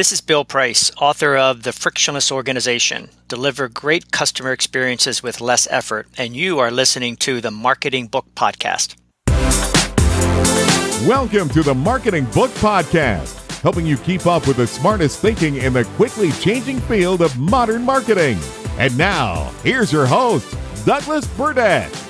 This is Bill Price, author of The Frictionless Organization Deliver Great Customer Experiences with Less Effort, and you are listening to the Marketing Book Podcast. Welcome to the Marketing Book Podcast, helping you keep up with the smartest thinking in the quickly changing field of modern marketing. And now, here's your host, Douglas Burdett.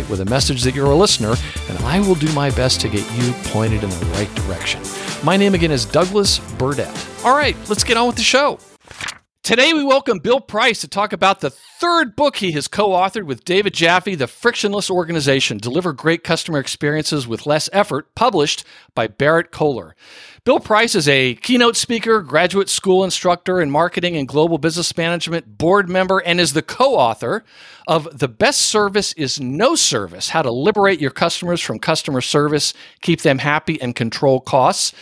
with a message that you're a listener, and I will do my best to get you pointed in the right direction. My name again is Douglas Burdett. All right, let's get on with the show. Today, we welcome Bill Price to talk about the third book he has co authored with David Jaffe, The Frictionless Organization Deliver Great Customer Experiences with Less Effort, published by Berrett Koehler. Bill Price is a keynote speaker, graduate school instructor in marketing and global business management, board member, and is the co author of The Best Service is No Service How to Liberate Your Customers from Customer Service, Keep Them Happy, and Control Costs.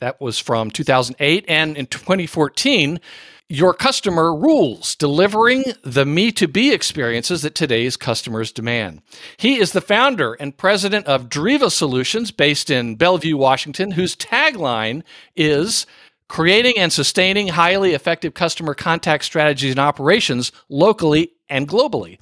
That was from 2008. And in 2014, your customer rules, delivering the Me2B experiences that today's customers demand. He is the founder and president of Driva Solutions based in Bellevue, Washington, whose tagline is creating and sustaining highly effective customer contact strategies and operations locally and globally.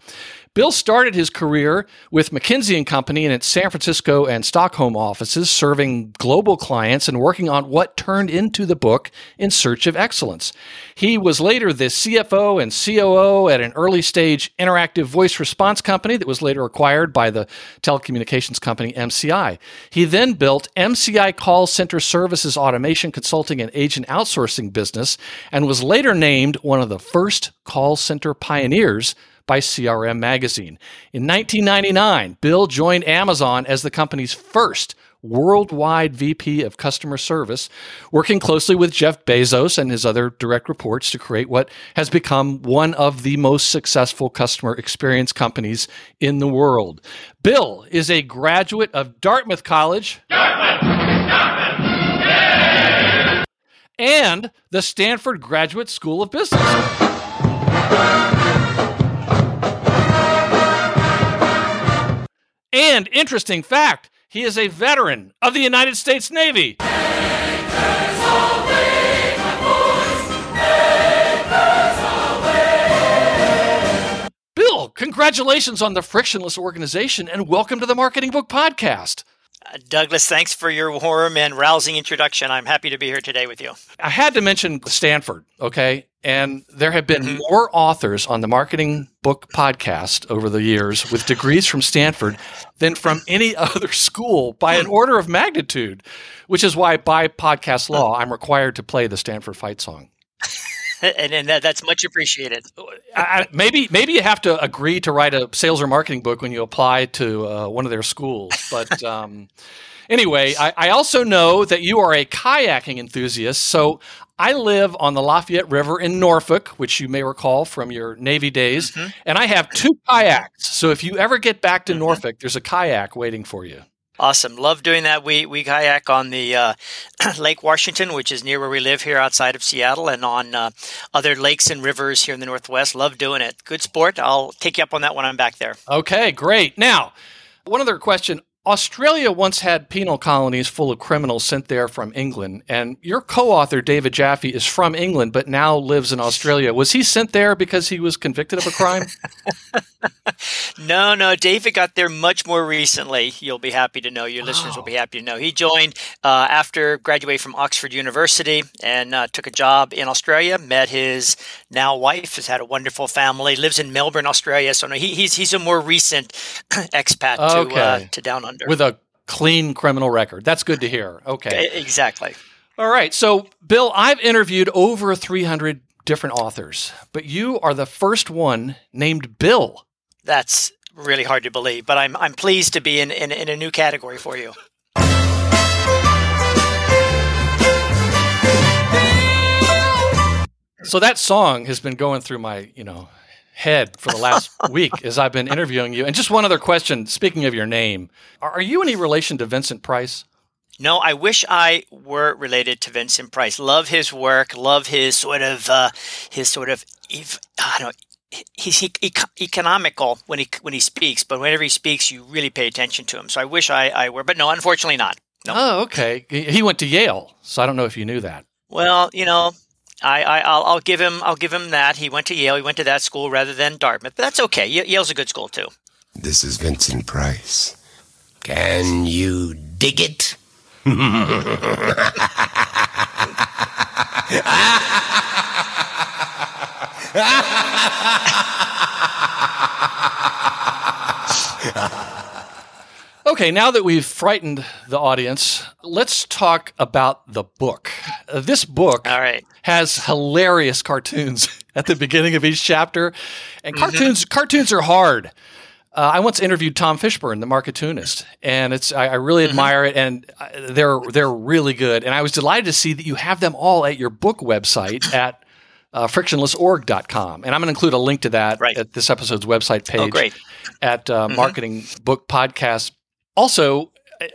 Bill started his career with McKinsey and Company in its San Francisco and Stockholm offices, serving global clients and working on what turned into the book In Search of Excellence. He was later the CFO and COO at an early stage interactive voice response company that was later acquired by the telecommunications company MCI. He then built MCI Call Center Services Automation Consulting and Agent Outsourcing business and was later named one of the first call center pioneers by CRM Magazine. In 1999, Bill joined Amazon as the company's first worldwide VP of customer service, working closely with Jeff Bezos and his other direct reports to create what has become one of the most successful customer experience companies in the world. Bill is a graduate of Dartmouth College. Dartmouth! And the Stanford Graduate School of Business. And interesting fact, he is a veteran of the United States Navy. Bill, congratulations on the frictionless organization and welcome to the Marketing Book Podcast. Uh, Douglas, thanks for your warm and rousing introduction. I'm happy to be here today with you. I had to mention Stanford, okay? And there have been mm-hmm. more authors on the Marketing Book Podcast over the years with degrees from Stanford than from any other school by an order of magnitude, which is why, by podcast law, I'm required to play the Stanford fight song. and, and that, that's much appreciated. I, maybe maybe you have to agree to write a sales or marketing book when you apply to uh, one of their schools. But um, anyway, I, I, also know that you are a kayaking enthusiast. So I live on the Lafayette River in Norfolk, which you may recall from your Navy days, mm-hmm. and I have two kayaks. So if you ever get back to mm-hmm. Norfolk, there's a kayak waiting for you. Awesome. Love doing that. We, we kayak on the uh, Lake Washington, which is near where we live here outside of Seattle, and on uh, other lakes and rivers here in the Northwest. Love doing it. Good sport. I'll take you up on that when I'm back there. Okay, great. Now, one other question Australia once had penal colonies full of criminals sent there from England, and your co-author David Jaffe is from England but now lives in Australia. Was he sent there because he was convicted of a crime? no, no. David got there much more recently. You'll be happy to know. Your listeners will be happy to know. He joined uh, after graduating from Oxford University and uh, took a job in Australia. Met his now wife. Has had a wonderful family. Lives in Melbourne, Australia. So no, he, he's he's a more recent expat okay. to uh, to down under with a clean criminal record. That's good to hear. Okay, exactly. All right. So, Bill, I've interviewed over 300 different authors, but you are the first one named Bill. That's really hard to believe, but I'm I'm pleased to be in, in, in a new category for you. So that song has been going through my, you know, head for the last week as I've been interviewing you. And just one other question. Speaking of your name, are you any relation to Vincent Price? No, I wish I were related to Vincent Price. Love his work. Love his sort of uh, his sort of I don't know, he's he, economical when he when he speaks, but whenever he speaks, you really pay attention to him. So I wish I, I were, but no, unfortunately not. No. Oh, okay. He went to Yale, so I don't know if you knew that. Well, you know, I, I will I'll give him I'll give him that. He went to Yale. He went to that school rather than Dartmouth, but that's okay. Yale's a good school too. This is Vincent Price. Can you dig it? Okay, now that we've frightened the audience, let's talk about the book. This book right. has hilarious cartoons at the beginning of each chapter, and mm-hmm. cartoons cartoons are hard. Uh, I once interviewed Tom Fishburne, the Marketoonist, and it's I, I really mm-hmm. admire it, and uh, they're they're really good. And I was delighted to see that you have them all at your book website at uh, frictionlessorg.com. And I'm going to include a link to that right. at this episode's website page oh, great. at uh, mm-hmm. Marketing Book Podcast. Also,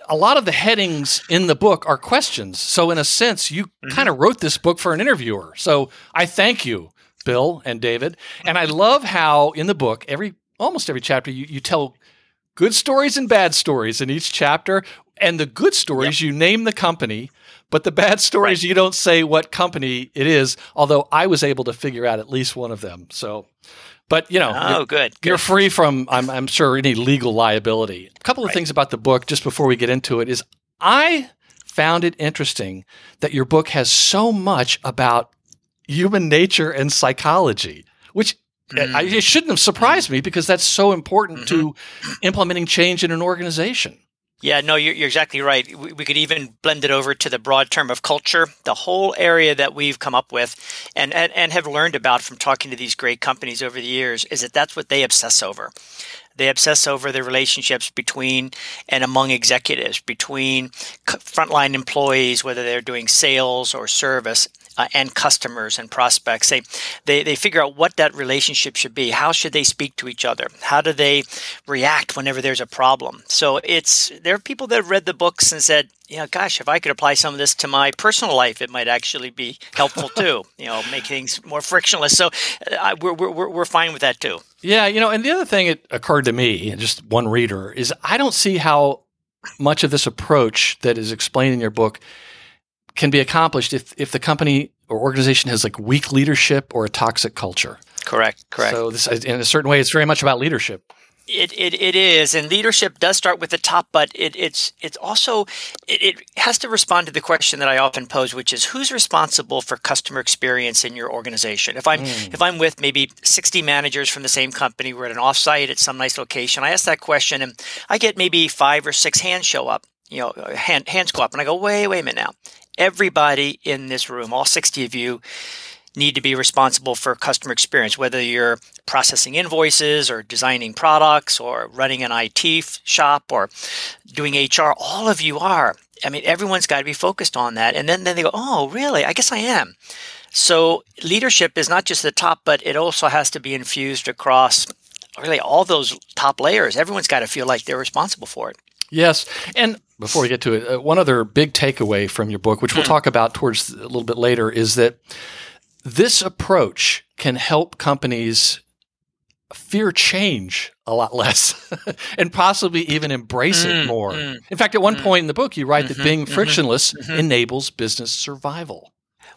a lot of the headings in the book are questions. So, in a sense, you mm-hmm. kind of wrote this book for an interviewer. So, I thank you, Bill and David. And I love how in the book, every almost every chapter, you, you tell good stories and bad stories in each chapter. And the good stories, yep. you name the company but the bad stories, right. you don't say what company it is, although I was able to figure out at least one of them. So, but you know, oh, you're, good. You're free from, I'm, I'm, sure, any legal liability. A couple of right. things about the book, just before we get into it, is I found it interesting that your book has so much about human nature and psychology, which mm. I, it shouldn't have surprised me because that's so important mm-hmm. to implementing change in an organization. Yeah, no, you're, you're exactly right. We, we, could even blend it over to the broad term of culture, the whole area that we've come up with and, and, and have learned about from talking to these great companies over the years is that that's what they obsess over. They obsess over the relationships between and among executives, between frontline employees, whether they're doing sales or service, uh, and customers and prospects. They, they they figure out what that relationship should be. How should they speak to each other? How do they react whenever there's a problem? So it's there are people that have read the books and said, you know, gosh, if I could apply some of this to my personal life, it might actually be helpful too. you know, make things more frictionless. So uh, we're, we're we're fine with that too. Yeah, you know, and the other thing that occurred to me, just one reader, is I don't see how much of this approach that is explained in your book can be accomplished if, if the company or organization has like weak leadership or a toxic culture. Correct, correct. So this, in a certain way, it's very much about leadership. It, it, it is, and leadership does start with the top, but it, it's it's also it, it has to respond to the question that I often pose, which is who's responsible for customer experience in your organization? If I'm mm. if I'm with maybe 60 managers from the same company, we're at an offsite at some nice location, I ask that question, and I get maybe five or six hands show up, you know, hand, hands go up, and I go, wait, wait a minute now everybody in this room, all 60 of you, need to be responsible for customer experience, whether you're processing invoices or designing products or running an IT shop or doing HR. All of you are. I mean, everyone's got to be focused on that. And then, then they go, oh, really? I guess I am. So leadership is not just the top, but it also has to be infused across really all those top layers. Everyone's got to feel like they're responsible for it. Yes. And before we get to it, uh, one other big takeaway from your book, which we'll hmm. talk about towards a little bit later, is that this approach can help companies fear change a lot less and possibly even embrace mm, it more. Mm, in fact, at one mm, point in the book, you write mm-hmm, that being mm-hmm, frictionless mm-hmm. enables business survival.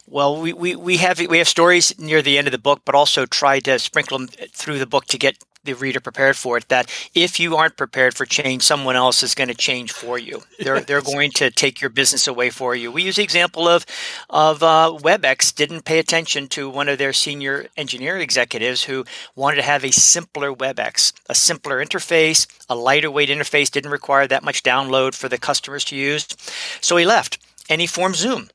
Well, we, we, we have we have stories near the end of the book, but also try to sprinkle them through the book to get the reader prepared for it that if you aren't prepared for change, someone else is going to change for you. They're they're going to take your business away for you. We use the example of of uh, WebEx didn't pay attention to one of their senior engineer executives who wanted to have a simpler WebEx, a simpler interface, a lighter weight interface, didn't require that much download for the customers to use. So he left and he formed Zoom.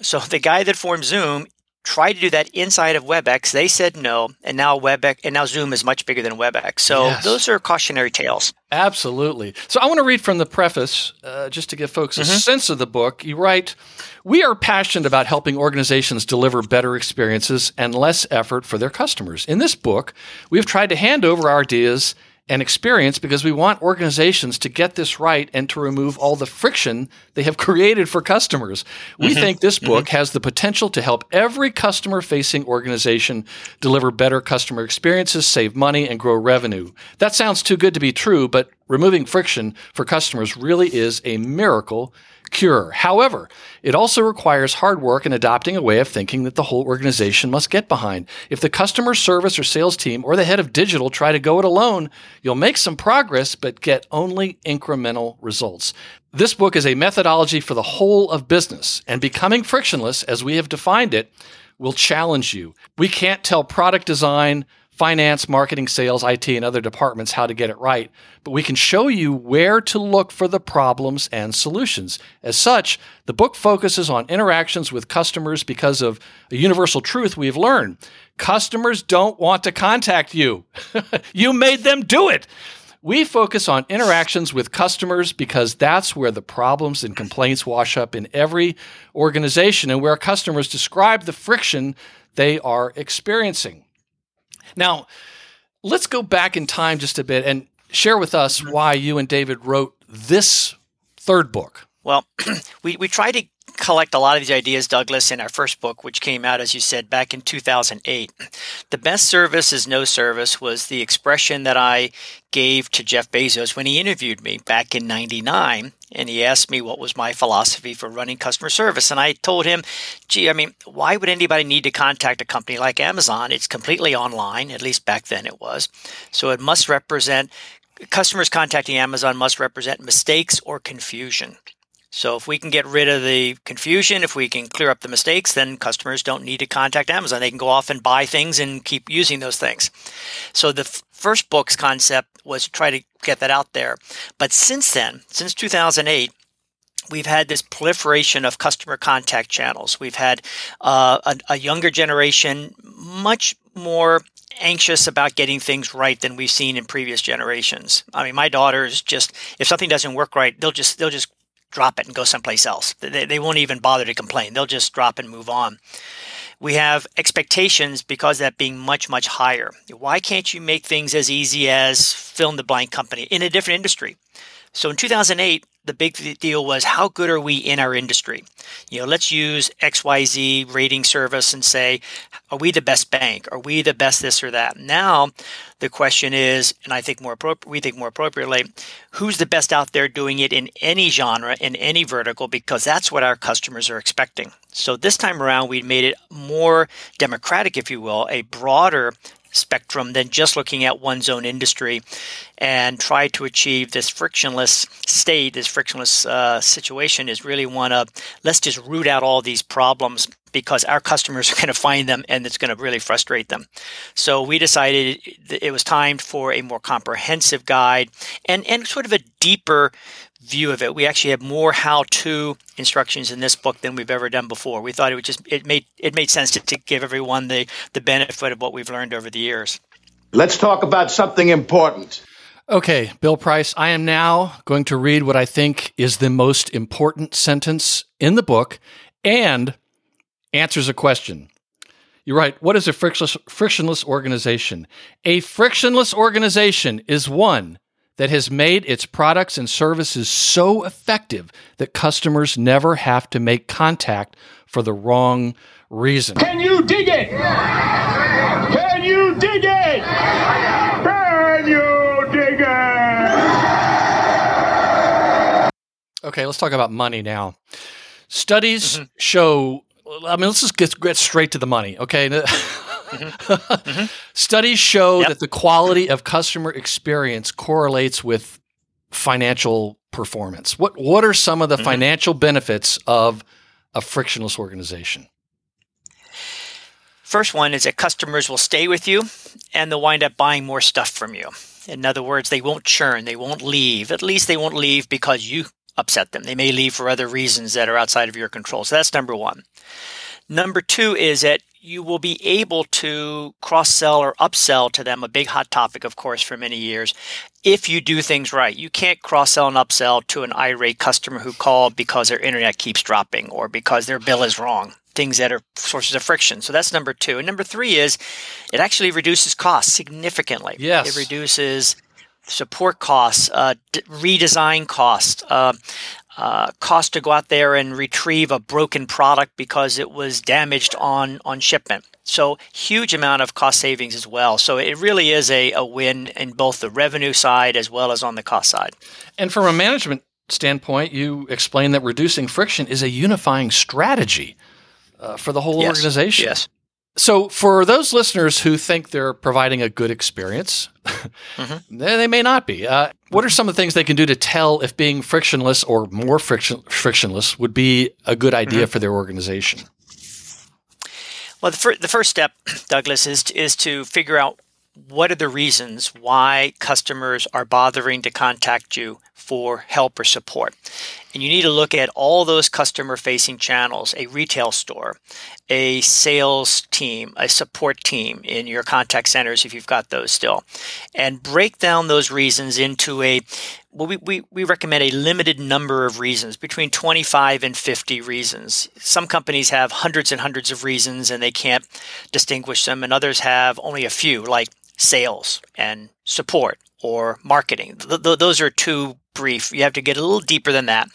So the guy that formed Zoom tried to do that inside of WebEx. They said no, and now WebEx and now Zoom is much bigger than WebEx. So Yes. those are cautionary tales. Absolutely. So I want to read from the preface uh, just to give folks a sense of the book. You write, We are passionate about helping organizations deliver better experiences and less effort for their customers. In this book, we have tried to hand over our ideas and experience because we want organizations to get this right and to remove all the friction they have created for customers. We mm-hmm. think this book mm-hmm. has the potential to help every customer facing organization deliver better customer experiences, save money, and grow revenue. That sounds too good to be true, but removing friction for customers really is a miracle However, it also requires hard work and adopting a way of thinking that the whole organization must get behind. If the customer service or sales team or the head of digital try to go it alone, you'll make some progress but get only incremental results. This book is a methodology for the whole of business, and becoming frictionless, as we have defined it, will challenge you. We can't tell product design, finance, marketing, sales, IT, and other departments how to get it right, but we can show you where to look for the problems and solutions. As such, the book focuses on interactions with customers because of a universal truth we've learned. Customers don't want to contact you. you made them do it. We focus on interactions with customers because that's where the problems and complaints wash up in every organization and where customers describe the friction they are experiencing. Now, let's go back in time just a bit and share with us mm-hmm. why you and David wrote this third book. Well, we, we tried to collect a lot of these ideas, Douglas, in our first book, which came out, as you said, back in 2008. The best service is no service was the expression that I gave to Jeff Bezos when he interviewed me back in 99. And he asked me what was my philosophy for running customer service. And I told him, gee, I mean, why would anybody need to contact a company like Amazon? It's completely online, at least back then it was. So it must represent, customers contacting Amazon must represent mistakes or confusion. So if we can get rid of the confusion, if we can clear up the mistakes, then customers don't need to contact Amazon. They can go off and buy things and keep using those things. So the f- first book's concept was to try to get that out there. But since then, since 2008, we've had this proliferation of customer contact channels. We've had uh, a, a younger generation much more anxious about getting things right than we've seen in previous generations. I mean, my daughters just if something doesn't work right, they'll just they'll just drop it and go someplace else. They, they won't even bother to complain. They'll just drop and move on. We have expectations because that being much, much higher. Why can't you make things as easy as fill in the blank company in a different industry? So in 2008, the big deal was how good are we in our industry? You know, let's use XYZ rating service and say, are we the best bank? Are we the best this or that? Now, the question is, and I think more appropri- we think more appropriately, who's the best out there doing it in any genre, in any vertical, because that's what our customers are expecting. So this time around, we made it more democratic, if you will, a broader spectrum than just looking at one's own industry and try to achieve this frictionless state, this frictionless uh, situation is really one of let's just root out all these problems because our customers are going to find them and it's going to really frustrate them. So we decided it was time for a more comprehensive guide and, and sort of a deeper view of it. We actually have more how-to instructions in this book than we've ever done before. We thought it would just it made it made sense to, to give everyone the the benefit of what we've learned over the years. Let's talk about something important. Okay, Bill Price, I am now going to read what I think is the most important sentence in the book and answers a question. You're right. What is a frictionless, frictionless organization? A frictionless organization is one that has made its products and services so effective that customers never have to make contact for the wrong reason. Can you dig it? Can you dig it? Can you dig it? Okay, let's talk about money now. Studies mm-hmm. show, I mean, let's just get, get straight to the money, okay? Studies show Yep. that the quality of customer experience correlates with financial performance. What, what are some of the mm-hmm. financial benefits of a frictionless organization? First one is that customers will stay with you and they'll wind up buying more stuff from you. In other words, they won't churn, they won't leave. At least they won't leave because you upset them. They may leave for other reasons that are outside of your control. So that's number one. Number two is that you will be able to cross sell or upsell to them, a big hot topic, of course, for many years, if you do things right. You can't cross sell and upsell to an irate customer who called because their internet keeps dropping or because their bill is wrong. Things that are sources of friction. So that's number two. And number three is it actually reduces costs significantly. Yes. It reduces support costs, uh, d- redesign costs, uh, uh, cost to go out there and retrieve a broken product because it was damaged on on shipment. So huge amount of cost savings as well. So it really is a, a win in both the revenue side as well as on the cost side. And from a management standpoint, you explain that reducing friction is a unifying strategy uh, for the whole Yes. organization. Yes. So, for those listeners who think they're providing a good experience, they, they may not be. Uh, what are some of the things they can do to tell if being frictionless or more friction, frictionless would be a good idea for their organization? Well, the, fir- the first step, Douglas, is to, is to figure out what are the reasons why customers are bothering to contact you for help or support. And you need to look at all those customer facing channels a retail store, a sales team, a support team in your contact centers if you've got those still, and break down those reasons into a well, we, we, we recommend a limited number of reasons, between 25 and 50 reasons. Some companies have hundreds and hundreds of reasons and they can't distinguish them, and others have only a few, like sales and support or marketing. Th- th- those are too brief. You have to get a little deeper than that.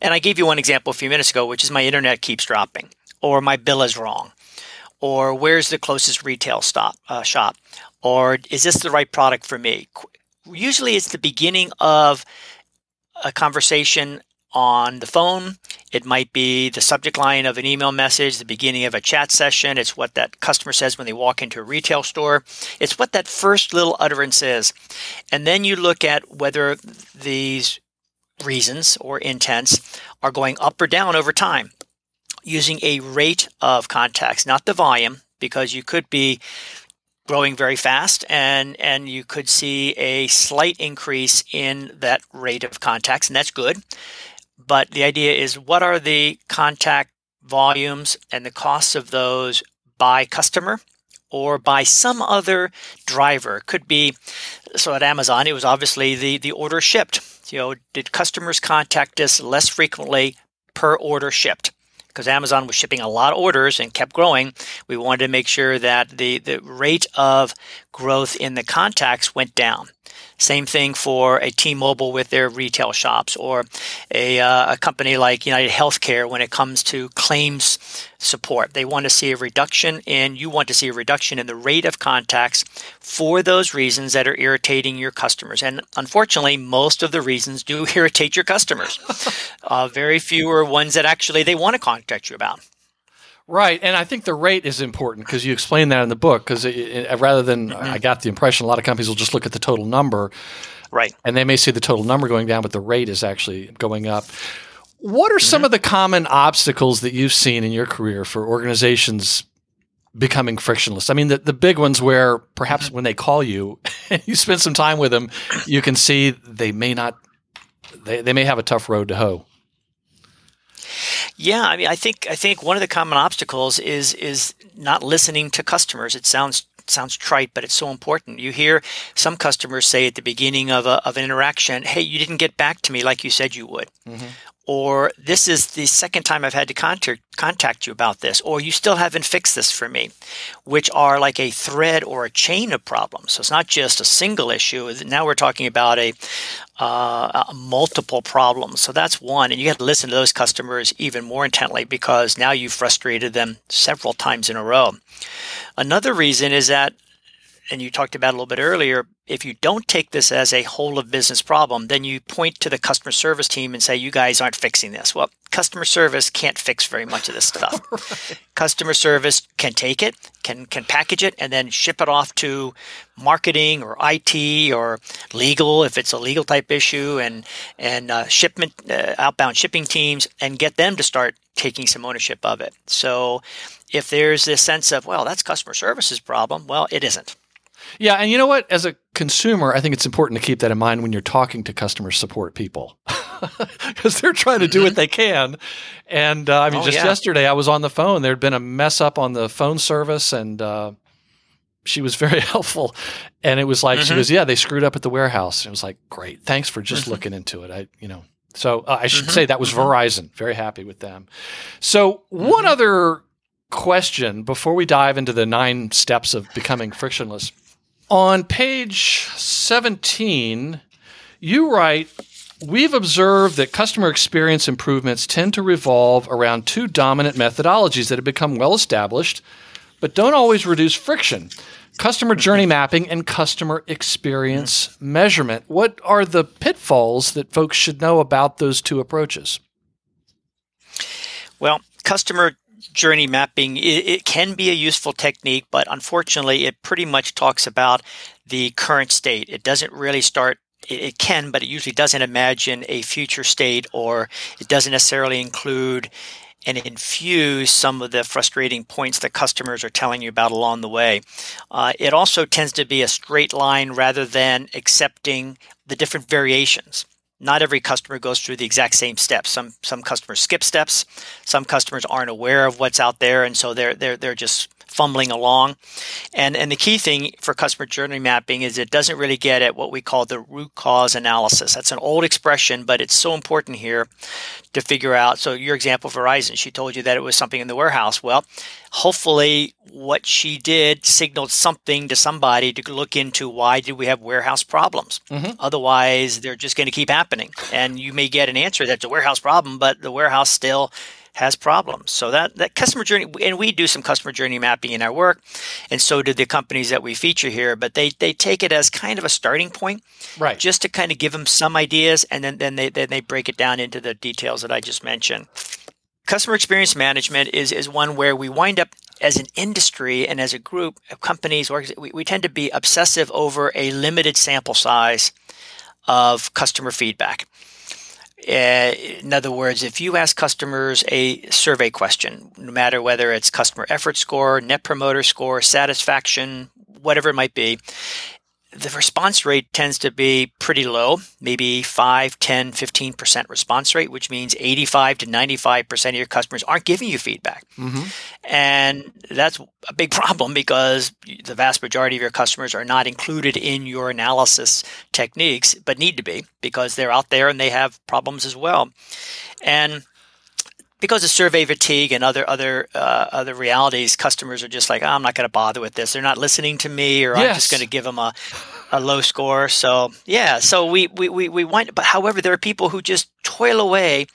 And I gave you one example a few minutes ago, which is my internet keeps dropping, or my bill is wrong, or where's the closest retail stop uh, shop, or is this the right product for me? Usually, it's the beginning of a conversation on the phone. It might be the subject line of an email message, the beginning of a chat session. It's what that customer says when they walk into a retail store. It's what that first little utterance is. And then you look at whether these reasons or intents are going up or down over time using a rate of contacts, not the volume, because you could be growing very fast and and you could see a slight increase in that rate of contacts and that's good but the idea is what are the contact volumes and the costs of those by customer or by some other driver? Could be so at amazon it was obviously the the order shipped. You know did customers contact us less frequently per order shipped? Because Amazon was shipping a lot of orders and kept growing, we wanted to make sure that the, the rate of growth in the contacts went down. Same thing for a T-Mobile with their retail shops, or a, uh, a company like United Healthcare when it comes to claims support. They want to see a reduction in, you want to see a reduction in the rate of contacts for those reasons that are irritating your customers. And unfortunately, most of the reasons do irritate your customers. uh, very few are ones that actually they want to contact you about. Right, and I think the rate is important because you explain that in the book. Because rather than, uh, I mm-hmm. got the impression a lot of companies will just look at the total number, Right. and they may see the total number going down, but the rate is actually going up. What are some mm-hmm. of the common obstacles that you've seen in your career for organizations becoming frictionless? I mean, the, the big ones where perhaps mm-hmm. when they call you and you spend some time with them, you can see they may not, they, they may have a tough road to hoe. Yeah, I mean, I think I think one of the common obstacles is is not listening to customers. It sounds sounds trite, but it's so important. You hear some customers say at the beginning of a, of an interaction, "Hey, you didn't get back to me like you said you would," mm-hmm. Or "This is the second time I've had to contact contact you about this," or "You still haven't fixed this for me," which are like a thread or a chain of problems. So it's not just a single issue. Now we're talking about a uh, uh, multiple problems. So that's one. And you have to listen to those customers even more intently because now you've frustrated them several times in a row. Another reason is that, and you talked about a little bit earlier, if you don't take this as a whole of business problem, then you point to the customer service team and say, you guys aren't fixing this. Well, customer service can't fix very much of this stuff. Customer service can take it, can can package it, and then ship it off to marketing or IT or legal if it's a legal type issue, and and uh, shipment uh, outbound shipping teams, and get them to start taking some ownership of it. So if there's this sense of well, that's customer service's problem, well, it isn't. Yeah, and you know what? As a consumer, I think it's important to keep that in mind when you're talking to customer support people. because they're trying to do mm-hmm. what they can. And uh, I mean, oh, just yeah. yesterday I was on the phone. There had been a mess up on the phone service, and uh, she was very helpful. And it was like mm-hmm. she goes, "Yeah, they screwed up at the warehouse." And it was like, "Great, thanks for just mm-hmm. looking into it." I, you know, so uh, I should mm-hmm. say that was mm-hmm. Verizon. Very happy with them. So one mm-hmm. other question before we dive into the nine steps of becoming frictionless. On page 17, you write We've observed that customer experience improvements tend to revolve around two dominant methodologies that have become well established, but don't always reduce friction customer journey mapping and customer experience measurement. What are the pitfalls that folks should know about those two approaches? Well, customer journey mapping it, it, can be a useful technique but unfortunately it pretty much talks about the current state it doesn't really start it can, but it usually doesn't imagine a future state or it doesn't necessarily include and infuse some of the frustrating points that customers are telling you about along the way. Uh, it also tends to be a straight line rather than accepting the different variations. Not every customer goes through the exact same steps. Some some customers skip steps. Some customers aren't aware of what's out there, and so they're they're they're just fumbling along. And, and the key thing for customer journey mapping is it doesn't really get at what we call the root cause analysis. That's an old expression, but it's so important here to figure out. So, your example, Verizon, she told you that it was something in the warehouse. Well, hopefully, what she did signaled something to somebody to look into why did we have warehouse problems. Mm-hmm. Otherwise, they're just going to keep happening. And you may get an answer that's a warehouse problem, but the warehouse still has problems. So that, that customer journey, and we do some customer journey mapping in our work, and so do the companies that we feature here. But they they take it as kind of a starting point, right? Just to kind of give them some ideas, and then then they then they break it down into the details that I just mentioned. Customer experience management is is one where we wind up as an industry and as a group of companies, we, we tend to be obsessive over a limited sample size of customer feedback. Uh, in other words, if you ask customers a survey question, no matter whether it's customer effort score, net promoter score, satisfaction, whatever it might be, the response rate tends to be pretty low, maybe 5, 10, 15% response rate, which means 85 to 95% of your customers aren't giving you feedback. Mm-hmm. And that's a big problem because the vast majority of your customers are not included in your analysis techniques, but need to be because they're out there and they have problems as well. And because of survey fatigue and other other uh, other realities, customers are just like, oh, I'm not going to bother with this. They're not listening to me, or yes. I'm just going to give them a, a low score. So yeah, so we we we, we want, but however, there are people who just toil away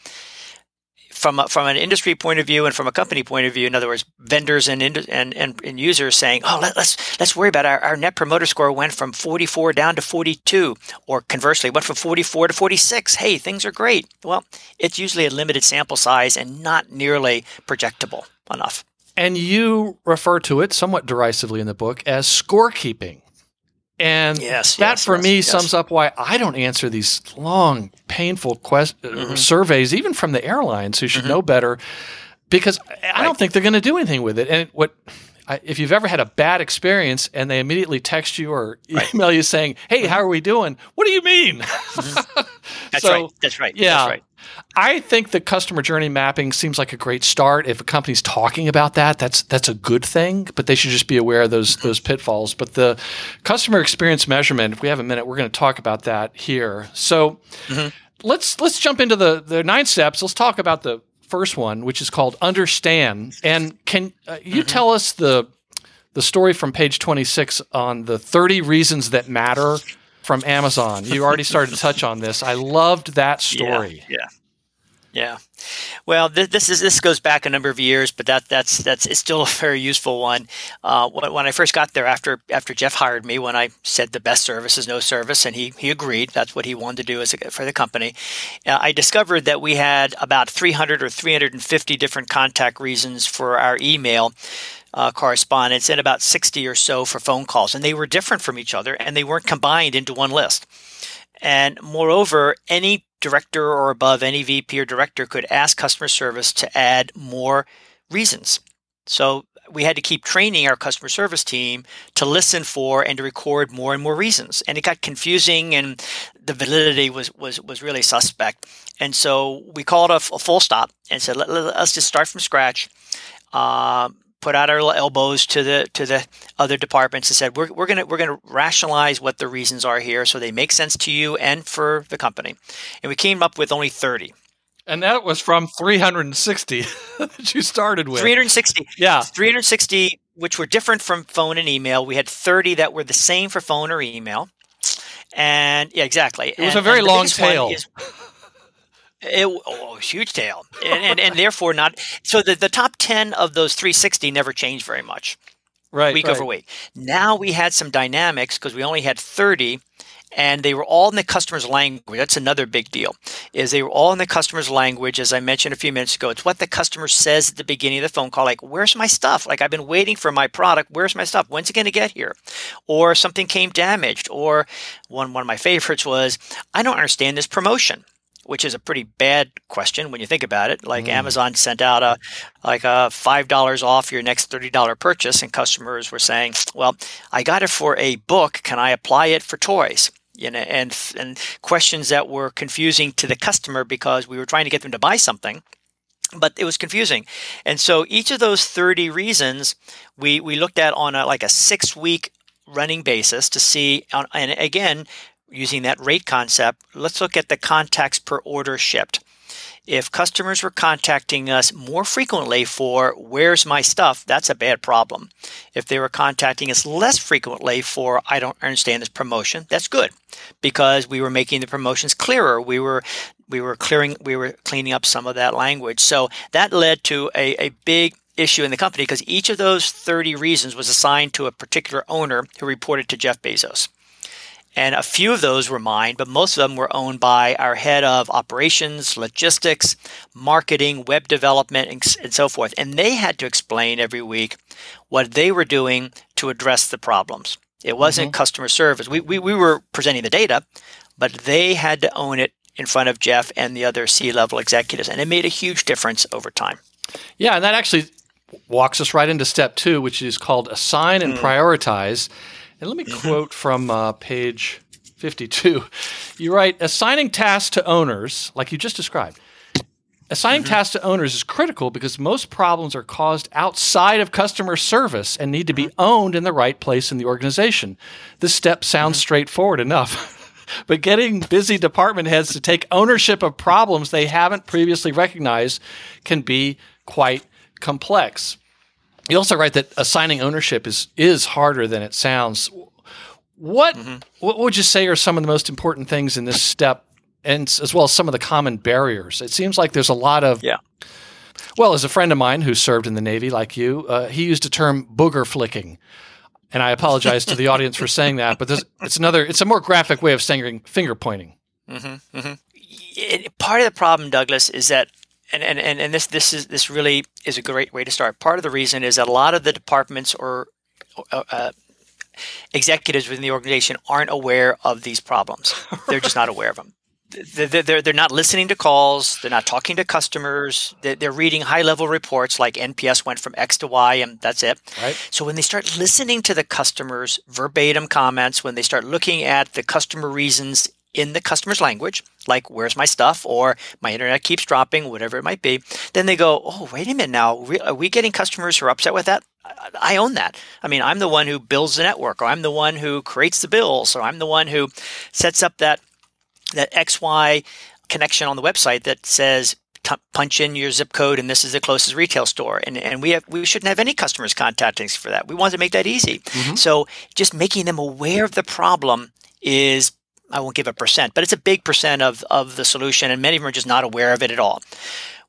from a, from an industry point of view and from a company point of view, in other words, vendors and and and, and users saying, "Oh, let, us let's worry about our, our net promoter score went from 44 down to 42, or conversely, went from 44 to 46. Hey, things are great." Well, it's usually a limited sample size and not nearly projectable enough. And you refer to it somewhat derisively in the book as scorekeeping. And yes, that yes, for yes, me sums up why I don't answer these long, painful quest- uh, mm-hmm. surveys, even from the airlines who should mm-hmm. know better, because I right. don't think they're going to do anything with it. And what I, if you've ever had a bad experience and they immediately text you or right. email you saying, "Hey, mm-hmm. how are we doing?" What do you mean? Mm-hmm. That's so, right. That's right. Yeah. That's right. I think the customer journey mapping seems like a great start. If a company's talking about that, that's that's a good thing. But they should just be aware of those those pitfalls. But the customer experience measurement, if we have a minute, we're going to talk about that here. So mm-hmm. let's let's jump into the the nine steps. Let's talk about the first one, which is called understand. And can uh, you mm-hmm. tell us the the story from page 26 on the 30 reasons that matter from Amazon. You already started to touch on this. I loved that story. Yeah. yeah. Yeah, well, th- this is this goes back a number of years, but that that's that's it's still a very useful one. Uh, when, when, I first got there, after after Jeff hired me, when I said the best service is no service, and he he agreed, that's what he wanted to do as a, for the company. Uh, I discovered that we had about 300 or 350 different contact reasons for our email uh, correspondence and about 60 or so for phone calls. And they were different from each other and they weren't combined into one list. And moreover, any director or above, any VP or director could ask customer service to add more reasons. So we had to keep training our customer service team to listen for and to record more and more reasons. And it got confusing and the validity was, was, was really suspect. And so we called a, full stop and said, Let, us just start from scratch. Uh, put out our elbows to the to the other departments and said we're, we're gonna we're gonna rationalize what the reasons are here so they make sense to you and for the company. And we came up with only 30 and that was from 360 that you started with. 360 yeah. 360 which were different from phone and email. We had 30 that were the same for phone or email. And yeah exactly. It was and, a very long tail. is, it, oh, huge tail, and, and, and therefore not. So the, the top ten of those 360 never changed very much, right? Week right. over week. Now we had some dynamics because we only had 30, and they were all in the customer's language. That's another big deal. Is they were all in the customer's language, as I mentioned a few minutes ago. It's what the customer says at the beginning of the phone call, like, "Where's my stuff? Like, I've been waiting for my product. Where's my stuff? When's it going to get here?" Or something came damaged. Or one one of my favorites was, "I don't understand this promotion." Which is a pretty bad question when you think about it. Like mm. Amazon sent out a like a five dollars off your next thirty dollar purchase, and customers were saying, "Well, I got it for a book. Can I apply it for toys?" You know, and and questions that were confusing to the customer because we were trying to get them to buy something but it was confusing. And so each of those 30 reasons we, we looked at on a, like a six week running basis to see, and again, using that rate concept, let's look at the contacts per order shipped. If customers were contacting us more frequently for where's my stuff, that's a bad problem. If they were contacting us less frequently for I don't understand this promotion, that's good because we were making the promotions clearer. We were we were clearing we were cleaning up some of that language. So that led to a, a big issue in the company because each of those 30 reasons was assigned to a particular owner who reported to Jeff Bezos. And a few of those were mine, but most of them were owned by our head of operations, logistics, marketing, web development, and, so forth. And they had to explain every week what they were doing to address the problems. It wasn't mm-hmm. customer service. We, we, we were presenting the data, but they had to own it in front of Jeff and the other C level executives. And it made a huge difference over time. Yeah, and that actually walks us right into step two, which is called assign and mm. prioritize. And let me mm-hmm. quote from uh, page 52. You write assigning tasks to owners, like you just described. Assigning mm-hmm. tasks to owners is critical because most problems are caused outside of customer service and need to be mm-hmm. owned in the right place in the organization. This step sounds mm-hmm. straightforward enough. but getting busy department heads to take ownership of problems they haven't previously recognized can be quite complex. You also write that assigning ownership is is harder than it sounds. What mm-hmm. what would you say are some of the most important things in this step, and as well as some of the common barriers? It seems like there's a lot of yeah. Well, as a friend of mine who served in the Navy, like you, uh, he used a term booger flicking, and I apologize to the audience for saying that, but it's another, it's a more graphic way of saying finger pointing. Mm-hmm, mm-hmm. It, part of the problem, Douglas, is that and, and, and, and this this is this really is a great way to start. Part of the reason is that a lot of the departments or uh, uh executives within the organization aren't aware of these problems. They're just not aware of them. They're, they're, they're not listening to calls. They're not talking to customers. They're, they're reading high level reports like NPS went from X to Y and that's it. Right. So when they start listening to the customers' verbatim comments, when they start looking at the customer reasons in the customer's language, like where's my stuff or my internet keeps dropping, whatever it might be, then they go, oh, wait a minute now, are we getting customers who are upset with that? I own that. I mean, I'm the one who builds the network, or I'm the one who creates the bills, or I'm the one who sets up that that XY connection on the website that says t- punch in your zip code and this is the closest retail store. And and we have we shouldn't have any customers contacting us for that. We want to make that easy. Mm-hmm. So just making them aware of the problem is I won't give a percent, but it's a big percent of, of the solution, and many of them are just not aware of it at all.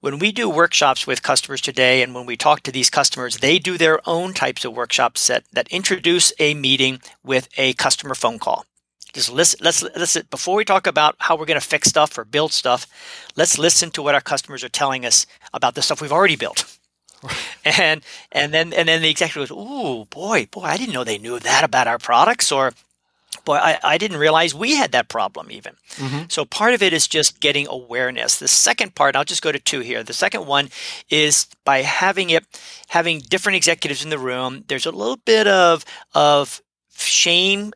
When we do workshops with customers today, and when we talk to these customers, they do their own types of workshops that, that introduce a meeting with a customer phone call. Just listen, let's listen before we talk about how we're going to fix stuff or build stuff. Let's listen to what our customers are telling us about the stuff we've already built. and and then and then the executive goes, "Ooh, boy, boy, I didn't know they knew that about our products," or boy, I, I didn't realize we had that problem even. Mm-hmm. So part of it is just getting awareness. The second part, I'll just go to two here. The second one is by having it, having different executives in the room. There's a little bit of of shame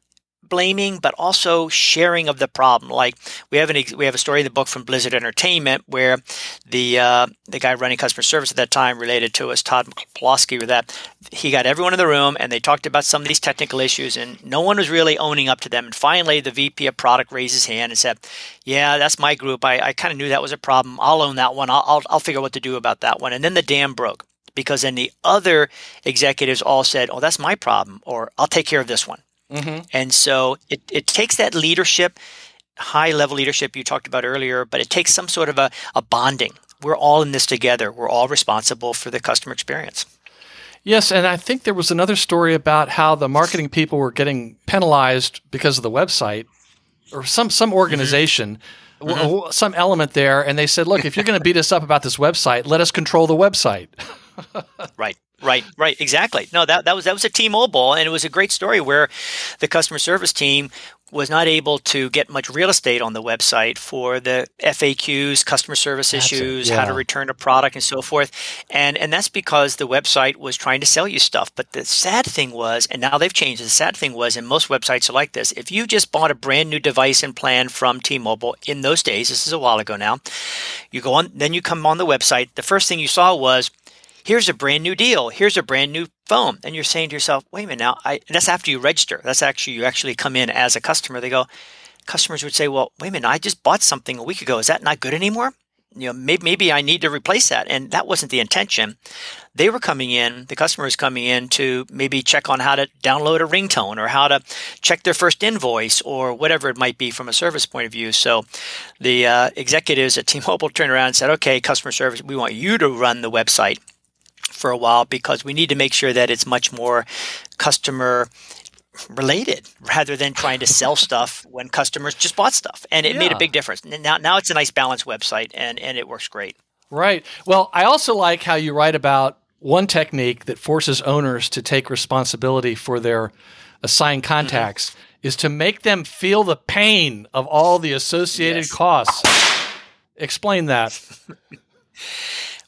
blaming, but also sharing of the problem. Like we have an we have a story in the book from Blizzard Entertainment where the uh, the guy running customer service at that time related to us, Todd Plosky, with that he got everyone in the room and they talked about some of these technical issues, and no one was really owning up to them. And finally, the VP of product raised his hand and said, "Yeah, that's my group. I, I kind of knew that was a problem. I'll own that one. I'll, I'll I'll figure out what to do about that one." And then the dam broke because then the other executives all said, "Oh, that's my problem," or "I'll take care of this one." Mm-hmm. And so it, it takes that leadership, high level leadership you talked about earlier, but it takes some sort of a, a bonding. We're all in this together. We're all responsible for the customer experience. Yes, and I think there was another story about how the marketing people were getting penalized because of the website or some some mm-hmm. organization. Mm-hmm. w- w- Some element there, and they said, "Look, if you're going to beat us up about this website, let us control the website." Right, right, right. Exactly. No, that, that was that was a T-Mobile, and it was a great story where the customer service team was not able to get much real estate on the website for the FAQs, customer service That's it, issues, how to return a product, and so forth. And and that's because the website was trying to sell you stuff. But the sad thing was, and now they've changed. The sad thing was, and most websites are like this: if you just bought a brand new device and plan from T-Mobile in those days, this is a while ago now, you go on, then you come on the website. The first thing you saw was here's a brand new deal. Here's a brand new phone. And you're saying to yourself, wait a minute now, I, that's after you register. That's actually, you actually come in as a customer. They go, customers would say, well, wait a minute, I just bought something a week ago. Is that not good anymore? You know, maybe, maybe I need to replace that. And that wasn't the intention. They were coming in, the customer was coming in to maybe check on how to download a ringtone or how to check their first invoice or whatever it might be from a service point of view. So the uh, executives at T-Mobile turned around and said, okay, customer service, we want you to run the website for a while because we need to make sure that it's much more customer related rather than trying to sell stuff when customers just bought stuff and it made a big difference now now it's a nice balanced website and and it works great Right. Well, I also like how you write about one technique that forces owners to take responsibility for their assigned mm-hmm. contacts is to make them feel the pain of all the associated Yes. costs. Explain that.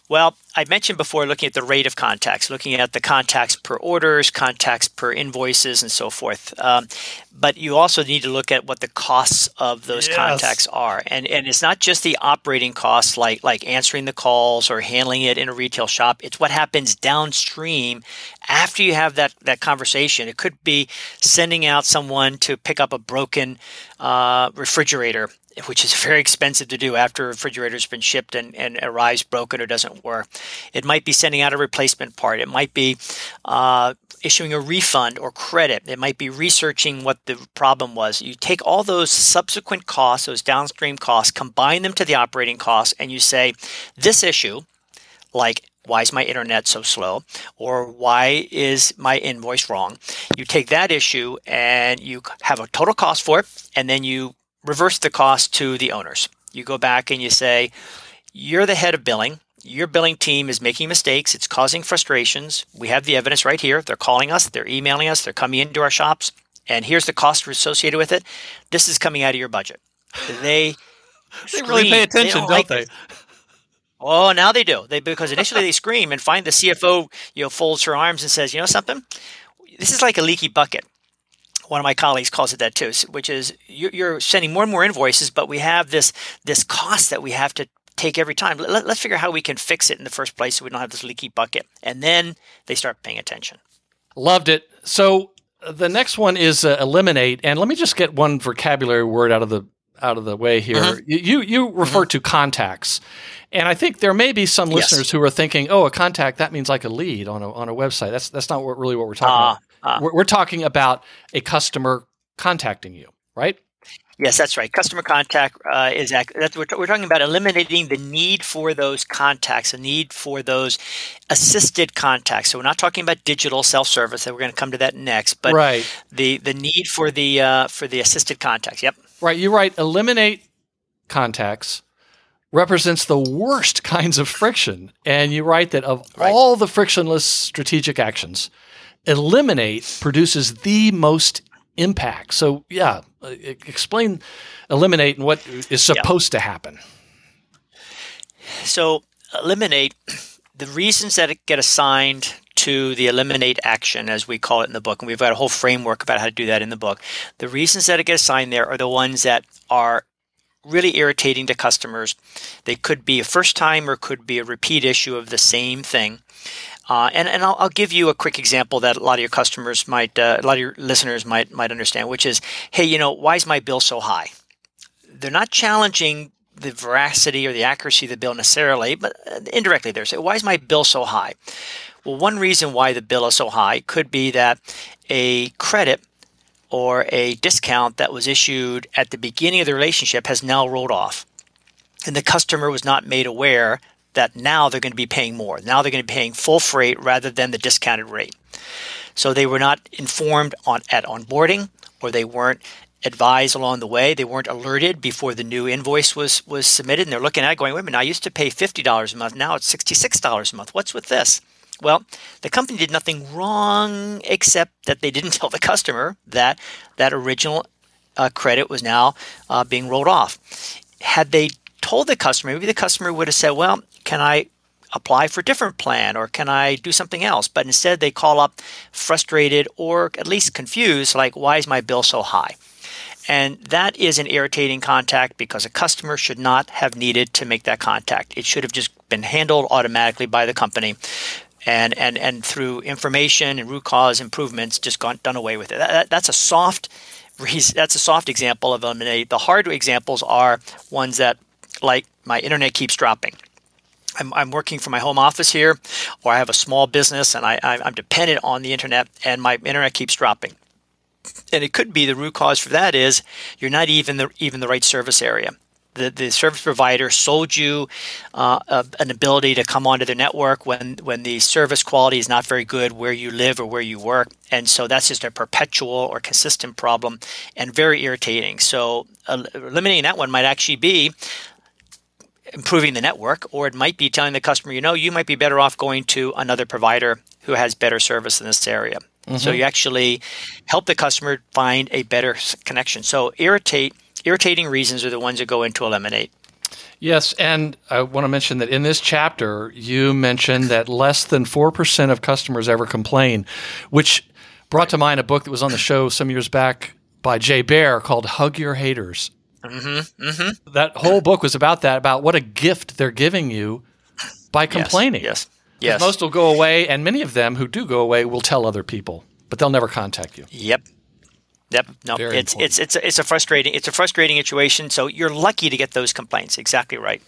Well, I mentioned before looking at the rate of contacts, looking at the contacts per orders, contacts per invoices, and so forth. Um, but you also need to look at what the costs of those Yes. contacts are, and and it's not just the operating costs like like answering the calls or handling it in a retail shop. It's what happens downstream after you have that that conversation. It could be sending out someone to pick up a broken uh, refrigerator which is very expensive to do after a refrigerator's been shipped and, and arrives broken or doesn't work. It might be sending out a replacement part. It might be uh, issuing a refund or credit. It might be researching what the problem was. You take all those subsequent costs, those downstream costs, combine them to the operating costs, and you say, this issue, like why is my internet so slow or why is my invoice wrong you take that issue and you have a total cost for it and then you reverse the cost to the owners. You go back and you say you're the head of billing. Your billing team is making mistakes. It's causing frustrations. We have the evidence right here. They're calling us. They're emailing us. They're coming into our shops. And here's the cost associated with it. This is coming out of your budget. They They really pay attention, don't don't, like they? this. Oh, now they do. They because initially they scream and find the CFO, you know, folds her arms and says, "You know something? This is like a leaky bucket." One of my colleagues calls it that too, which is you're, you're sending more and more invoices, but we have this this cost that we have to take every time. Let, let's figure out how we can fix it in the first place, so we don't have this leaky bucket. And then they start paying attention. Loved it. So uh, the next one is uh, eliminate, and let me just get one vocabulary word out of the out of the way here. Uh-huh. You you, refer to contacts, and I think there may be some Yes. listeners who are thinking, "Oh, a contact that means like a lead on a on a website." That's that's not what, really what we're talking Ah, about. Ah. We're, we're talking about a customer contacting you, right? Yes, that's right. Customer contact uh, is ac- that's we're, we're talking about eliminating the need for those contacts, the need for those assisted contacts. So we're not talking about digital self-service. That we're going to come to that next, but right, the the need for the uh, for the assisted contacts. Yep. right. You write eliminate contacts represents the worst kinds of friction, and you write that of Right. all the frictionless strategic actions, eliminate produces the most impact. So, yeah, uh, explain eliminate and what is supposed to happen. So, eliminate the reasons that it get assigned to the eliminate action, as we call it in the book, and we've got a whole framework about how to do that in the book. The reasons that it gets assigned there are the ones that are really irritating to customers. They could be a first time or could be a repeat issue of the same thing. Uh, and and I'll, I'll, give you a quick example that a lot of your customers might, uh, a lot of your listeners might might understand, which is, hey, you know, why is my bill so high? They're not challenging the veracity or the accuracy of the bill necessarily, but uh, indirectly they're saying, why is my bill so high? Well, one reason why the bill is so high could be that a credit or a discount that was issued at the beginning of the relationship has now rolled off. And the customer was not made aware that now they're going to be paying more. Now they're going to be paying full freight rather than the discounted rate. So they were not informed on at onboarding or they weren't advised along the way. They weren't alerted before the new invoice was was submitted and they're looking at it going, wait a minute, I used to pay $50 a month. Now it's $66 a month. What's with this? Well, the company did nothing wrong except that they didn't tell the customer that that original uh, credit was now uh, being rolled off. Had they told the customer, maybe the customer would have said, "Well, can I apply for a different plan or can I do something else?" But instead, they call up frustrated or at least confused, like, "Why is my bill so high?" And that is an irritating contact because a customer should not have needed to make that contact. It should have just been handled automatically by the company and and and through information and root cause improvements, just gone done away with it. That, that's a soft that's a soft example of eliminate. The hard examples are ones that like my internet keeps dropping. I'm, I'm working from my home office here, or I have a small business and I, I'm dependent on the internet, and my internet keeps dropping. And it could be the root cause for that is you're not even the even the right service area the, the service provider sold you uh, a, an ability to come onto their network when, when the service quality is not very good where you live or where you work. And so that's just a perpetual or consistent problem and very irritating. So uh, eliminating that one might actually be improving the network, or it might be telling the customer, you know, you might be better off going to another provider who has better service in this area. Mm-hmm. So you actually help the customer find a better connection. So irritate irritating reasons are the ones that go into eliminate. Yes, and I want to mention that in this chapter, you mentioned that less than 4% of customers ever complain, which brought to mind a book that was on the show some years back by Jay Baer called Hug Your Haters. Mm-hmm, mm-hmm. That whole book was about that, about what a gift they're giving you by complaining. Yes. Yes. yes. Most will go away, and many of them who do go away will tell other people, but they'll never contact you. Yep. Yep. No, Very it's important. it's it's a, it's a frustrating it's a frustrating situation. So you're lucky to get those complaints. Exactly right.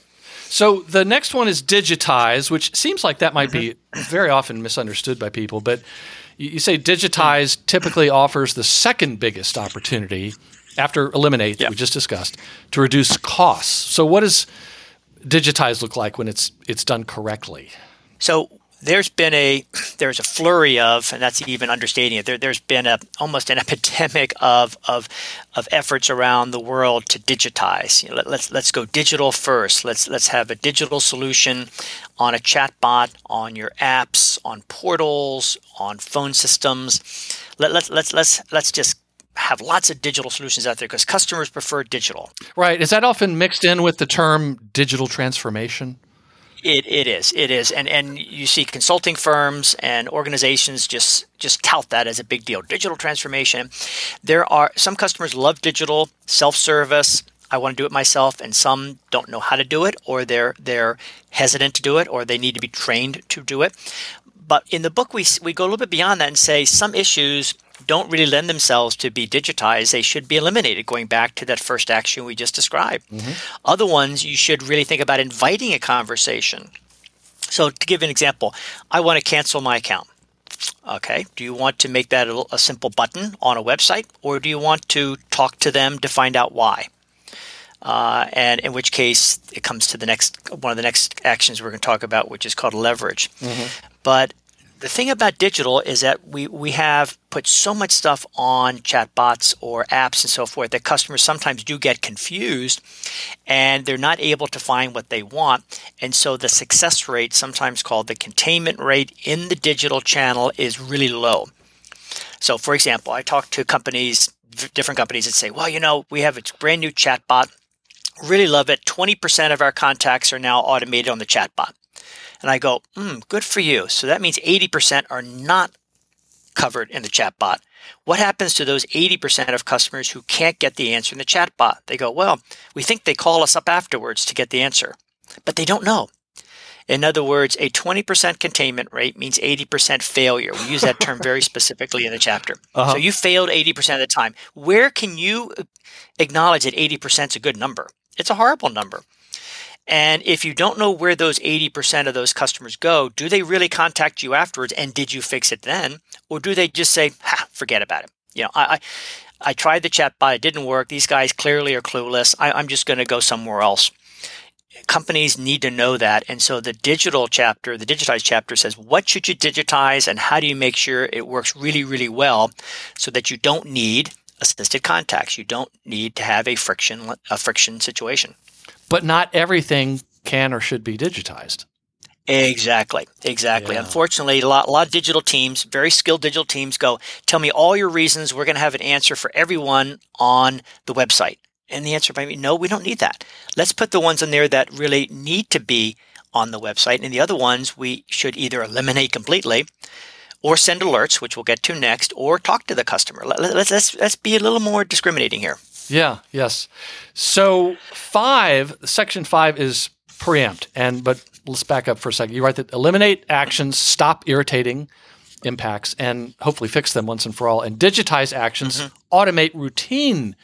So the next one is digitize, which seems like that might be mm-hmm. very often misunderstood by people. But you, say digitize typically offers the second biggest opportunity after eliminate yep. that we just discussed to reduce costs. So what does digitize look like when it's it's done correctly? So there's been a there's a flurry of, and that's even understating it. There, has been a almost an epidemic of of of efforts around the world to digitize. You know, let, let's let's go digital first. Let's let's have a digital solution on a chatbot, on your apps, on portals, on phone systems. Let, let's let's let's let's just have lots of digital solutions out there because customers prefer digital. Right. Is that often mixed in with the term digital transformation? It, it is it is and and you see consulting firms and organizations just just tout that as a big deal digital transformation there are some customers love digital self-service I want to do it myself and some don't know how to do it or they're they're hesitant to do it or they need to be trained to do it but in the book we we go a little bit beyond that and say some issues don't really lend themselves to be digitized. They should be eliminated, going back to that first action we just described. Mm-hmm. Other ones, you should really think about inviting a conversation. So, to give an example, I want to cancel my account. Okay, do you want to make that a, a simple button on a website, or do you want to talk to them to find out why? Uh, and in which case, it comes to the next one of the next actions we're going to talk about, which is called leverage. Mm-hmm. But the thing about digital is that we, we have put so much stuff on chatbots or apps and so forth that customers sometimes do get confused and they're not able to find what they want. And so the success rate, sometimes called the containment rate in the digital channel, is really low. So, for example, I talk to companies different companies that say, well, you know, we have a brand new chatbot. Really love it. 20% of our contacts are now automated on the chatbot. And I go, hmm, good for you. So that means 80% are not covered in the chatbot. What happens to those 80% of customers who can't get the answer in the chatbot? They go, well, we think they call us up afterwards to get the answer, but they don't know. In other words, a 20% containment rate means 80% failure. We use that term very specifically in the chapter. Uh-huh. So you failed 80% of the time. Where can you acknowledge that 80% is a good number? It's a horrible number. And if you don't know where those 80% of those customers go, do they really contact you afterwards? And did you fix it then? Or do they just say, forget about it? You know, I, I, I tried the chatbot, it didn't work. These guys clearly are clueless. I, I'm just going to go somewhere else. Companies need to know that. And so the digital chapter, the digitized chapter says, what should you digitize and how do you make sure it works really, really well so that you don't need assisted contacts? You don't need to have a friction, a friction situation. But not everything can or should be digitized. Exactly. Exactly. Yeah. Unfortunately, a lot, a lot of digital teams, very skilled digital teams, go, tell me all your reasons. We're going to have an answer for everyone on the website. And the answer might be, no, we don't need that. Let's put the ones in there that really need to be on the website. And the other ones we should either eliminate completely or send alerts, which we'll get to next, or talk to the customer. Let, let's, let's, let's be a little more discriminating here. Yeah, yes. So five, section five is preempt. And but let's back up for a second. You write that eliminate actions, stop irritating impacts, and hopefully fix them once and for all, and digitize actions, mm-hmm. automate routine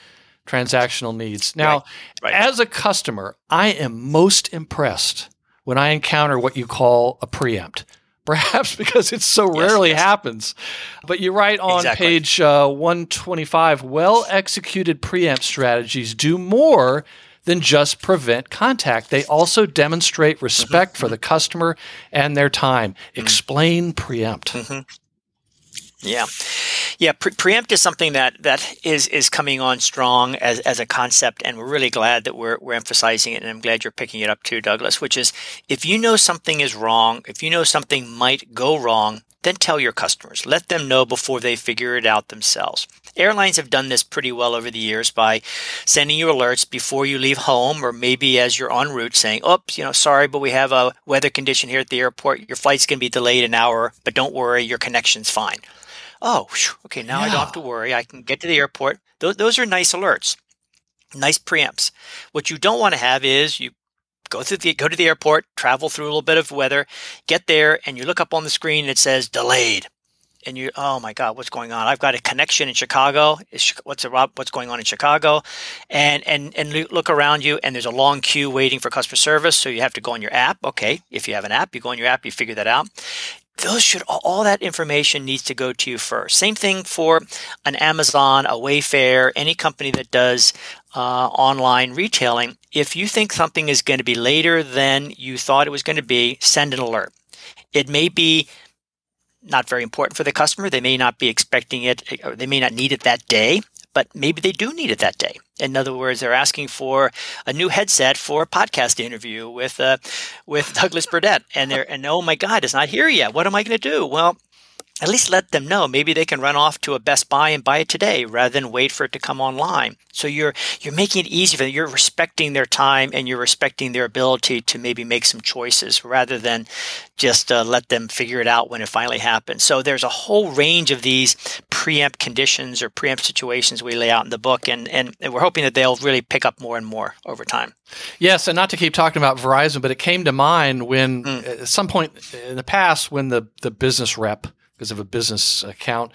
transactional needs. Now, Right, right. as a customer, I am most impressed when I encounter what you call a preempt. Perhaps because it so rarely yes. happens. But you write on Exactly. page uh, 125 well executed preempt strategies do more than just prevent contact. They also demonstrate mm-hmm. respect for mm-hmm. the customer and their time. Mm-hmm. Explain preempt. Yeah, yeah. Pre- preempt is something that that is is coming on strong as, as a concept, and we're really glad that we're we're emphasizing it. And I'm glad you're picking it up too, Douglas. Which is, if you know something is wrong, if you know something might go wrong, then tell your customers. Let them know before they figure it out themselves. Airlines have done this pretty well over the years by sending you alerts before you leave home, or maybe as you're en route, saying, "Oops, you know, sorry, but we have a weather condition here at the airport. Your flight's going to be delayed an hour, but don't worry, your connection's fine." Oh, okay, now I don't have to worry. I can get to the airport. Those, those are nice alerts, nice preempts. What you don't want to have is you go through the go to the airport, travel through a little bit of weather, get there, and you look up on the screen and it says delayed. And you, oh my God, what's going on? I've got a connection in Chicago. Is, what's a, what's going on in Chicago? And and and look around you, and there's a long queue waiting for customer service. So you have to go on your app. Okay, if you have an app, you go on your app, you figure that out those should all, that information needs to go to you first. Same thing for an Amazon, a Wayfair, any company that does uh, online retailing. If you think something is going to be later than you thought it was going to be, send an alert. It may be not very important for the customer. They may not be expecting it, or they may not need it that day, but maybe they do need it that day. In other words, they're asking for a new headset for a podcast interview with uh, with Douglas Burdett, and they're and oh my God, it's not here yet. What am I going to do? Well, at least let them know. Maybe they can run off to a Best Buy and buy it today rather than wait for it to come online. So you're you're making it easy for them. You're respecting their time and you're respecting their ability to maybe make some choices rather than just uh, let them figure it out when it finally happens. So there's a whole range of these preempt conditions or preempt situations we lay out in the book, and and we're hoping that they'll really pick up more and more over time. Yes, and not to keep talking about Verizon, but it came to mind when Mm. at some point in the past when the the business rep because of a business account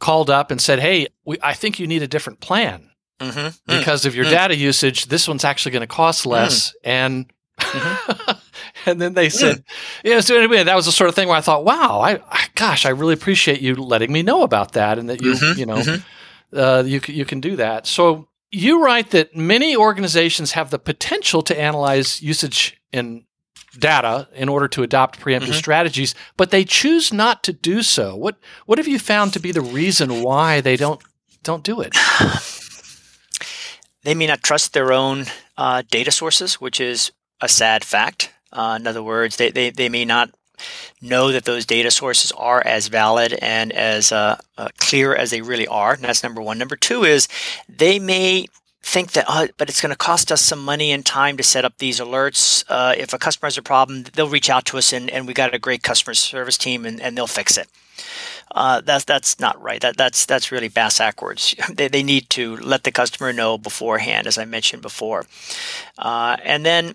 called up and said, "Hey, we, I think you need a different plan Mm-hmm. because of your Mm. data usage. This one's actually going to cost less." And Mm-hmm. and then they said, "Yeah." So anyway, that was the sort of thing where I thought, "Wow, I, I gosh, I really appreciate you letting me know about that, and that you Mhm, you know mhm. uh, you you can do that." So you write that many organizations have the potential to analyze usage in data in order to adopt preemptive Mhm. strategies, but they choose not to do so. What what have you found to be the reason why they don't don't do it? They may not trust their own uh, data sources, which is a sad fact. Uh, in other words, they, they, they may not know that those data sources are as valid and as uh, uh, clear as they really are. And that's number one. Number two is they may think that, oh, but it's going to cost us some money and time to set up these alerts. Uh, if a customer has a problem, they'll reach out to us and, and we got a great customer service team and, and they'll fix it. Uh, that's that's not right. That that's that's really bass backwards. They, they need to let the customer know beforehand, as I mentioned before, uh, and then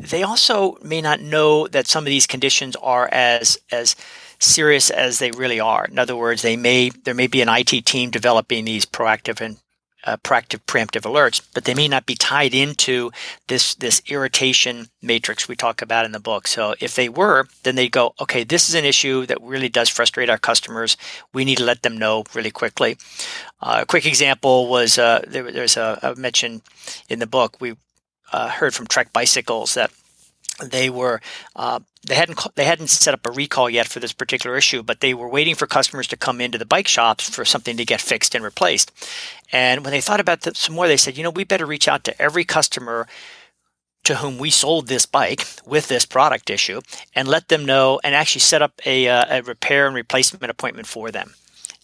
they also may not know that some of these conditions are as as serious as they really are. In other words, they may there may be an IT team developing these proactive and uh, proactive preemptive alerts, but they may not be tied into this this irritation matrix we talk about in the book. So if they were, then they go, okay, this is an issue that really does frustrate our customers. We need to let them know really quickly. Uh, a quick example was uh, there, there's a, mention in the book. We uh, heard from Trek Bicycles that they were uh, they hadn't they hadn't set up a recall yet for this particular issue, but they were waiting for customers to come into the bike shops for something to get fixed and replaced. And when they thought about that some more, they said, you know, we better reach out to every customer to whom we sold this bike with this product issue and let them know and actually set up a, uh, a repair and replacement appointment for them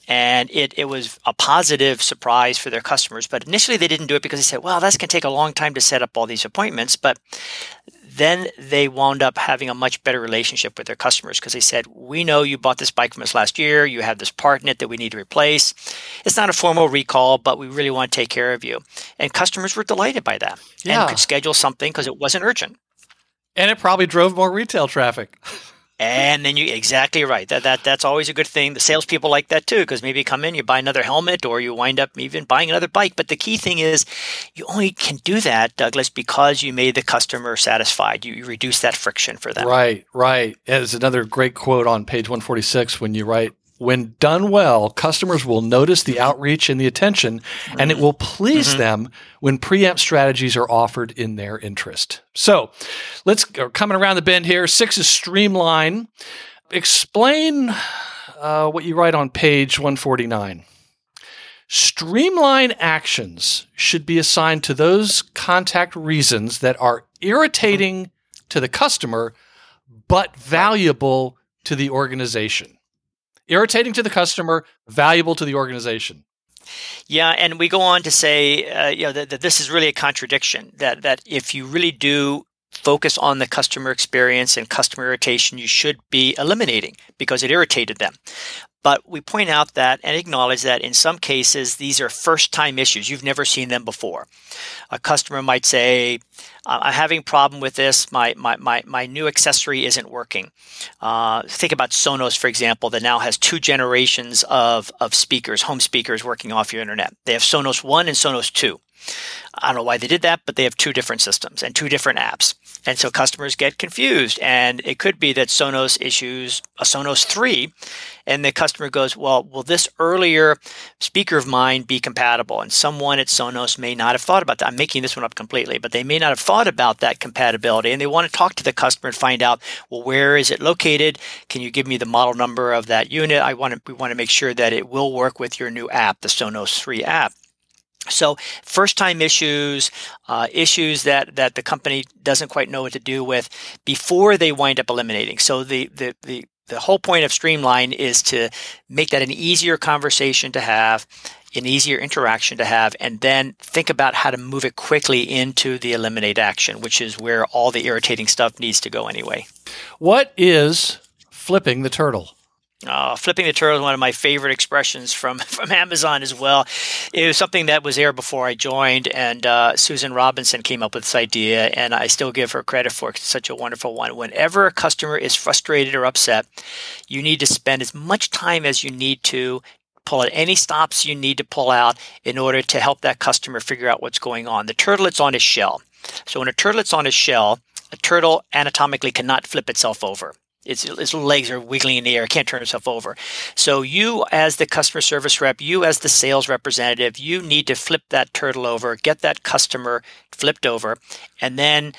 and it, it was a positive surprise for their customers. But initially, they didn't do it because they said, well, that's going to take a long time to set up all these appointments. But then they wound up having a much better relationship with their customers because they said, We know you bought this bike from us last year. You have this part in it that we need to replace. It's not a formal recall, but we really want to take care of you. And customers were delighted by that yeah. and could schedule something because it wasn't urgent. And it probably drove more retail traffic. And then you exactly right. That that that's always a good thing. The salespeople like that too, because maybe you come in, you buy another helmet, or you wind up even buying another bike. But the key thing is, you only can do that, Douglas, because you made the customer satisfied. You, you reduce that friction for them. Right, right. There's another great quote on page 146 when you write, when done well, customers will notice the outreach and the attention, and it will please mm-hmm. them when preempt strategies are offered in their interest. So let's go coming around the bend here. Six is streamline. Explain uh, what you write on page 149. Streamline actions should be assigned to those contact reasons that are irritating to the customer but valuable to the organization irritating to the customer, valuable to the organization. Yeah, and we go on to say, uh, you know, that, that this is really a contradiction. That that if you really do focus on the customer experience and customer irritation, you should be eliminating because it irritated them. But we point out that and acknowledge that in some cases, these are first time issues. You've never seen them before. A customer might say, I'm having a problem with this. My, my, my, my new accessory isn't working. Uh, think about Sonos, for example, that now has two generations of, of speakers, home speakers working off your internet. They have Sonos 1 and Sonos 2. I don't know why they did that, but they have two different systems and two different apps. And so customers get confused. And it could be that Sonos issues a Sonos 3, and the customer goes, Well, will this earlier speaker of mine be compatible? And someone at Sonos may not have thought about that. I'm making this one up completely, but they may not have thought about that compatibility. And they want to talk to the customer and find out, Well, where is it located? Can you give me the model number of that unit? I want to, we want to make sure that it will work with your new app, the Sonos 3 app. So, first time issues, uh, issues that, that the company doesn't quite know what to do with before they wind up eliminating. So, the, the, the, the whole point of Streamline is to make that an easier conversation to have, an easier interaction to have, and then think about how to move it quickly into the eliminate action, which is where all the irritating stuff needs to go anyway. What is flipping the turtle? Uh, flipping the turtle is one of my favorite expressions from, from Amazon as well. It was something that was there before I joined, and uh, Susan Robinson came up with this idea, and I still give her credit for it. It's such a wonderful one. Whenever a customer is frustrated or upset, you need to spend as much time as you need to pull out any stops you need to pull out in order to help that customer figure out what's going on. The turtlet's on his shell. So when a turtlet's on his shell, a turtle anatomically cannot flip itself over. Its, its legs are wiggling in the air, It can't turn itself over. So you, as the customer service rep, you as the sales representative, you need to flip that turtle over, get that customer flipped over, and then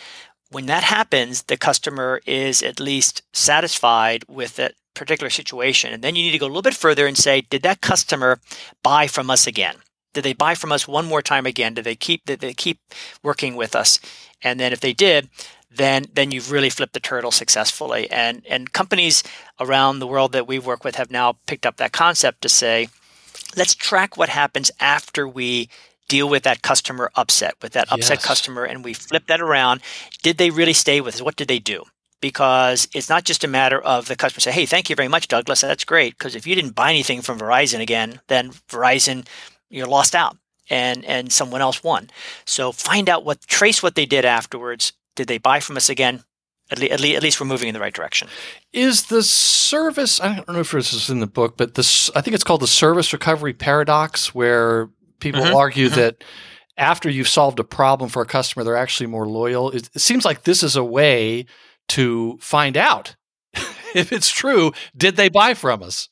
when that happens, the customer is at least satisfied with that particular situation. And then you need to go a little bit further and say, did that customer buy from us again? Did they buy from us one more time again? Did they keep did they keep working with us? And then if they did, then then you've really flipped the turtle successfully. And and companies around the world that we work with have now picked up that concept to say, let's track what happens after we deal with that customer upset, with that upset Yes. customer, and we flip that around. Did they really stay with us? What did they do? Because it's not just a matter of the customer say, "Hey, thank you very much, Douglas. That's great." Because if you didn't buy anything from Verizon again, then Verizon you're lost out, and and someone else won. So find out what trace what they did afterwards. Did they buy from us again? At, le- at, le- at least we're moving in the right direction. Is the service? I don't know if this is in the book, but this I think it's called the service recovery paradox, where people Mhm, argue mhm. that after you've solved a problem for a customer, they're actually more loyal. It, it seems like this is a way to find out if it's true. Did they buy from us?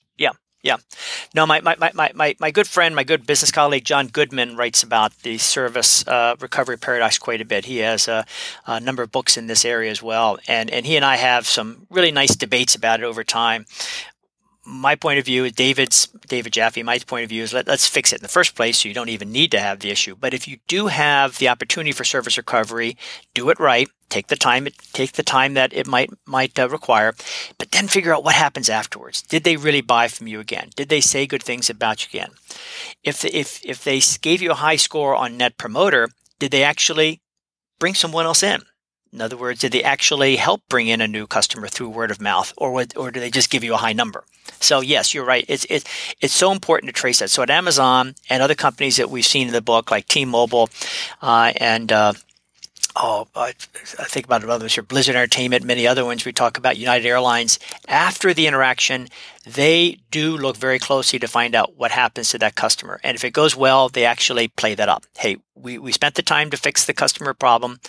No, my, my, my, my- my, my good friend, my good business colleague, John Goodman, writes about the service uh, recovery paradox quite a bit. He has a, a number of books in this area as well. And, and he and I have some really nice debates about it over time. My point of view is David's, David Jaffe, my point of view is let, let's fix it in the first place so you don't even need to have the issue. But if you do have the opportunity for service recovery, do it right. Take the time, take the time that it might might uh, require, but then figure out what happens afterwards. Did they really buy from you again? Did they say good things about you again? If if if they gave you a high score on Net Promoter, did they actually bring someone else in? In other words, did they actually help bring in a new customer through word of mouth, or would, or do they just give you a high number? So yes, you're right. It's it's it's so important to trace that. So at Amazon and other companies that we've seen in the book, like T-Mobile, uh, and uh, oh, I, I think about others here, Blizzard Entertainment, many other ones we talk about, United Airlines. After the interaction, they do look very closely to find out what happens to that customer. And if it goes well, they actually play that up. Hey, we, we spent the time to fix the customer problem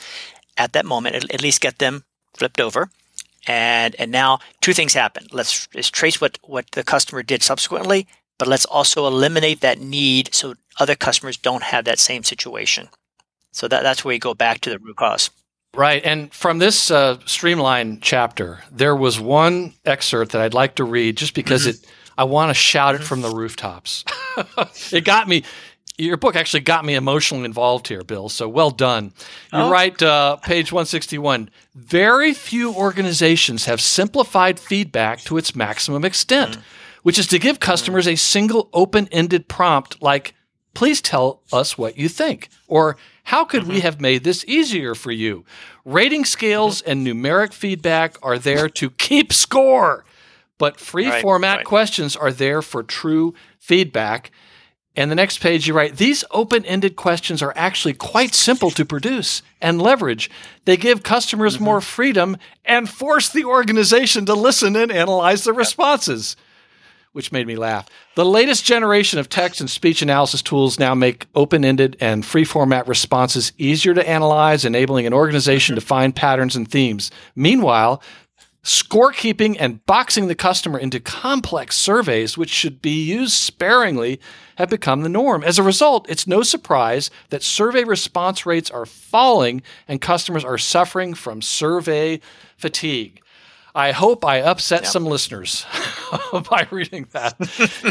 at that moment, at, at least get them flipped over. And and now two things happen. Let's, let's trace what, what the customer did subsequently, but let's also eliminate that need so other customers don't have that same situation. So that, that's where we go back to the root cause. Right. And from this uh, streamline chapter, there was one excerpt that I'd like to read just because it I want to shout it from the rooftops. it got me your book actually got me emotionally involved here, Bill. So well done. You Oh. write uh, page 161 Very few organizations have simplified feedback to its maximum extent, which is to give customers a single open ended prompt like, please tell us what you think, or how could we mm-hmm. have made this easier for you? Rating scales mm-hmm. and numeric feedback are there to keep score, but free Right, format right. questions are there for true feedback. And the next page, you write, these open ended questions are actually quite simple to produce and leverage. They give customers mm-hmm. more freedom and force the organization to listen and analyze the responses, which made me laugh. The latest generation of text and speech analysis tools now make open ended and free format responses easier to analyze, enabling an organization to find patterns and themes. Meanwhile, Scorekeeping and boxing the customer into complex surveys, which should be used sparingly, have become the norm. As a result, it's no surprise that survey response rates are falling and customers are suffering from survey fatigue. I hope I upset some listeners by reading that.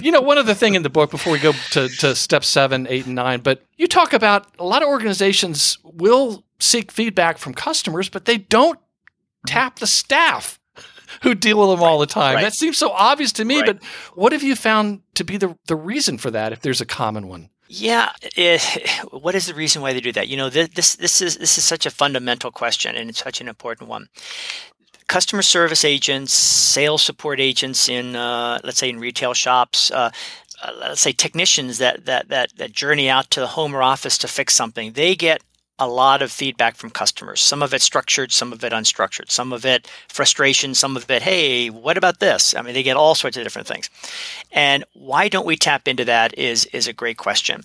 you know, one other thing in the book before we go to, to step seven, eight, and nine, but you talk about a lot of organizations will seek feedback from customers, but they don't mm-hmm. tap the staff who deal with them all the time. right. That seems so obvious to me, Right. but what have you found to be the, the reason for that if there's a common one? Yeah, eh, it, what is the reason why they do that? You know, this this is this is such a fundamental question, and it's such an important one. Customer service agents, sales support agents in, uh, let's say, in retail shops, uh, uh, let's say technicians that, that that that journey out to the home or office to fix something, they get a lot of feedback from customers. Some of it structured, some of it unstructured, some of it frustration, some of it, hey, what about this? I mean, they get all sorts of different things. And why don't we tap into that is is a great question.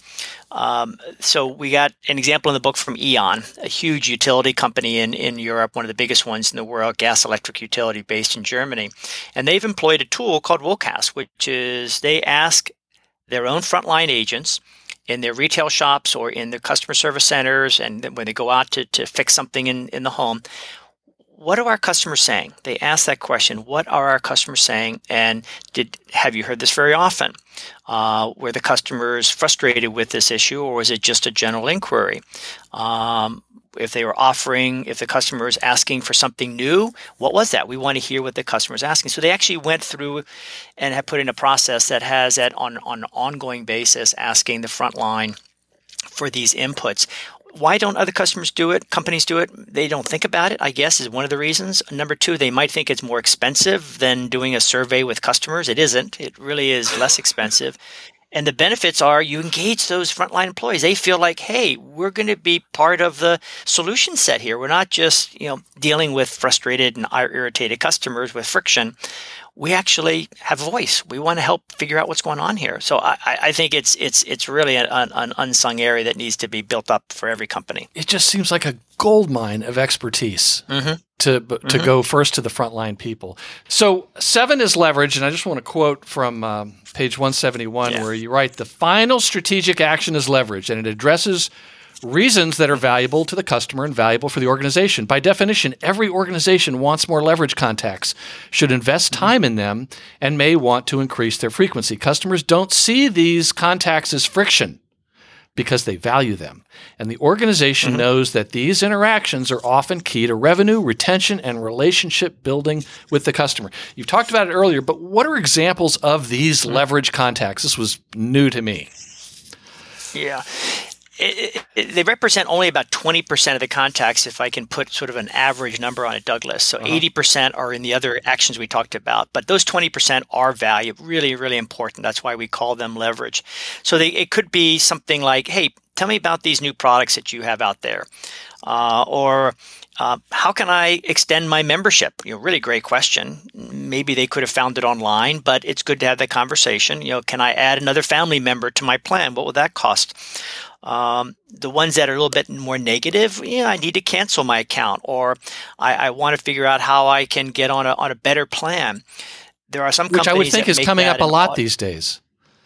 Um, so we got an example in the book from E.ON, a huge utility company in, in Europe, one of the biggest ones in the world, gas electric utility based in Germany. And they've employed a tool called WOCAS, which is they ask their own frontline agents in their retail shops or in their customer service centers and when they go out to, to fix something in, in the home what are our customers saying? They ask that question what are our customers saying? And did have you heard this very often? Uh, were the customers frustrated with this issue or was it just a general inquiry? Um, if they were offering, if the customer is asking for something new, what was that? We want to hear what the customer is asking. So they actually went through and have put in a process that has that on, on an ongoing basis asking the front line for these inputs. Why don't other customers do it? Companies do it. They don't think about it, I guess, is one of the reasons. Number two, they might think it's more expensive than doing a survey with customers. It isn't. It really is less expensive. And the benefits are you engage those frontline employees. They feel like, hey, we're going to be part of the solution set here. We're not just, you know, dealing with frustrated and irritated customers with friction we actually have a voice. We want to help figure out what's going on here. So I, I think it's it's it's really an, an, unsung area that needs to be built up for every company. It just seems like a gold mine of expertise mm-hmm. to to mm-hmm. go first to the frontline people. So seven is leverage, and I just want to quote from um, page one seventy one yeah. where you write the final strategic action is leverage, and it addresses reasons that are valuable to the customer and valuable for the organization. By definition, every organization wants more leverage contacts, should invest mm-hmm. time in them, and may want to increase their frequency. Customers don't see these contacts as friction because they value them. And the organization mm-hmm. knows that these interactions are often key to revenue, retention, and relationship building with the customer. You've talked about it earlier, but what are examples of these mm-hmm. leverage contacts? This was new to me. Yeah it, it, they represent only about 20% of the contacts if I can put sort of an average number on it, Douglas. So uh-huh. 80% are in the other actions we talked about, but those 20% are value, really, really important. That's why we call them leverage. So they, it could be something like, hey, tell me about these new products that you have out there. Uh, or uh, how can I extend my membership? You know, really great question. Maybe they could have found it online, but it's good to have that conversation. You know, can I add another family member to my plan? What would that cost? Um, the ones that are a little bit more negative, yeah, I need to cancel my account, or I, I want to figure out how I can get on a on a better plan. There are some which I would think is coming up a lot these days.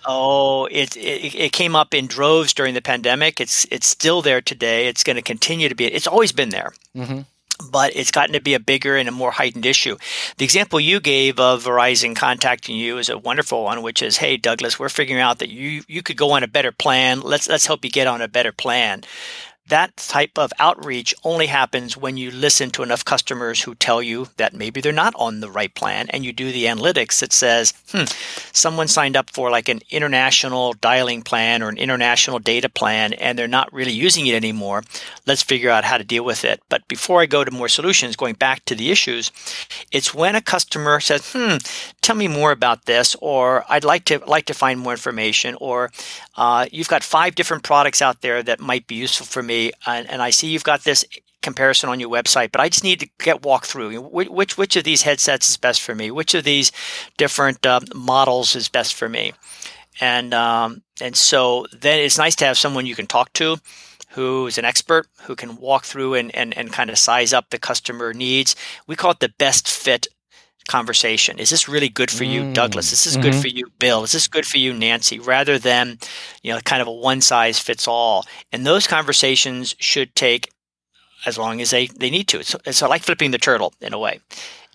Oh, it, it, it came up in droves during the pandemic. It's it's still there today. It's going to continue to be. It's always been there. Mm-hmm but it's gotten to be a bigger and a more heightened issue. The example you gave of Verizon contacting you is a wonderful one, which is, "Hey, Douglas, we're figuring out that you you could go on a better plan. Let's let's help you get on a better plan." That type of outreach only happens when you listen to enough customers who tell you that maybe they're not on the right plan and you do the analytics that says hmm someone signed up for like an international dialing plan or an international data plan and they're not really using it anymore. Let's figure out how to deal with it. But before i go to more solutions going back to the issues it's when a customer says hmm tell me more about this or i'd like to like to find more information or uh, you've got five different products out there that might be useful for me and, and I see you've got this comparison on your website, but I just need to get walk through. Which which of these headsets is best for me, which of these different uh, models is best for me, and um, and so then it's nice to have someone you can talk to who is an expert who can walk through and, and, and kind of size up the customer needs. We call it the best fit conversation. Is this really good for you, Douglas? Is this mm-hmm. good for you, Bill? Is this good for you, Nancy? Rather than, you know, kind of a one size fits all. And those conversations should take as long as they, they need to. It's, it's like flipping the turtle in a way.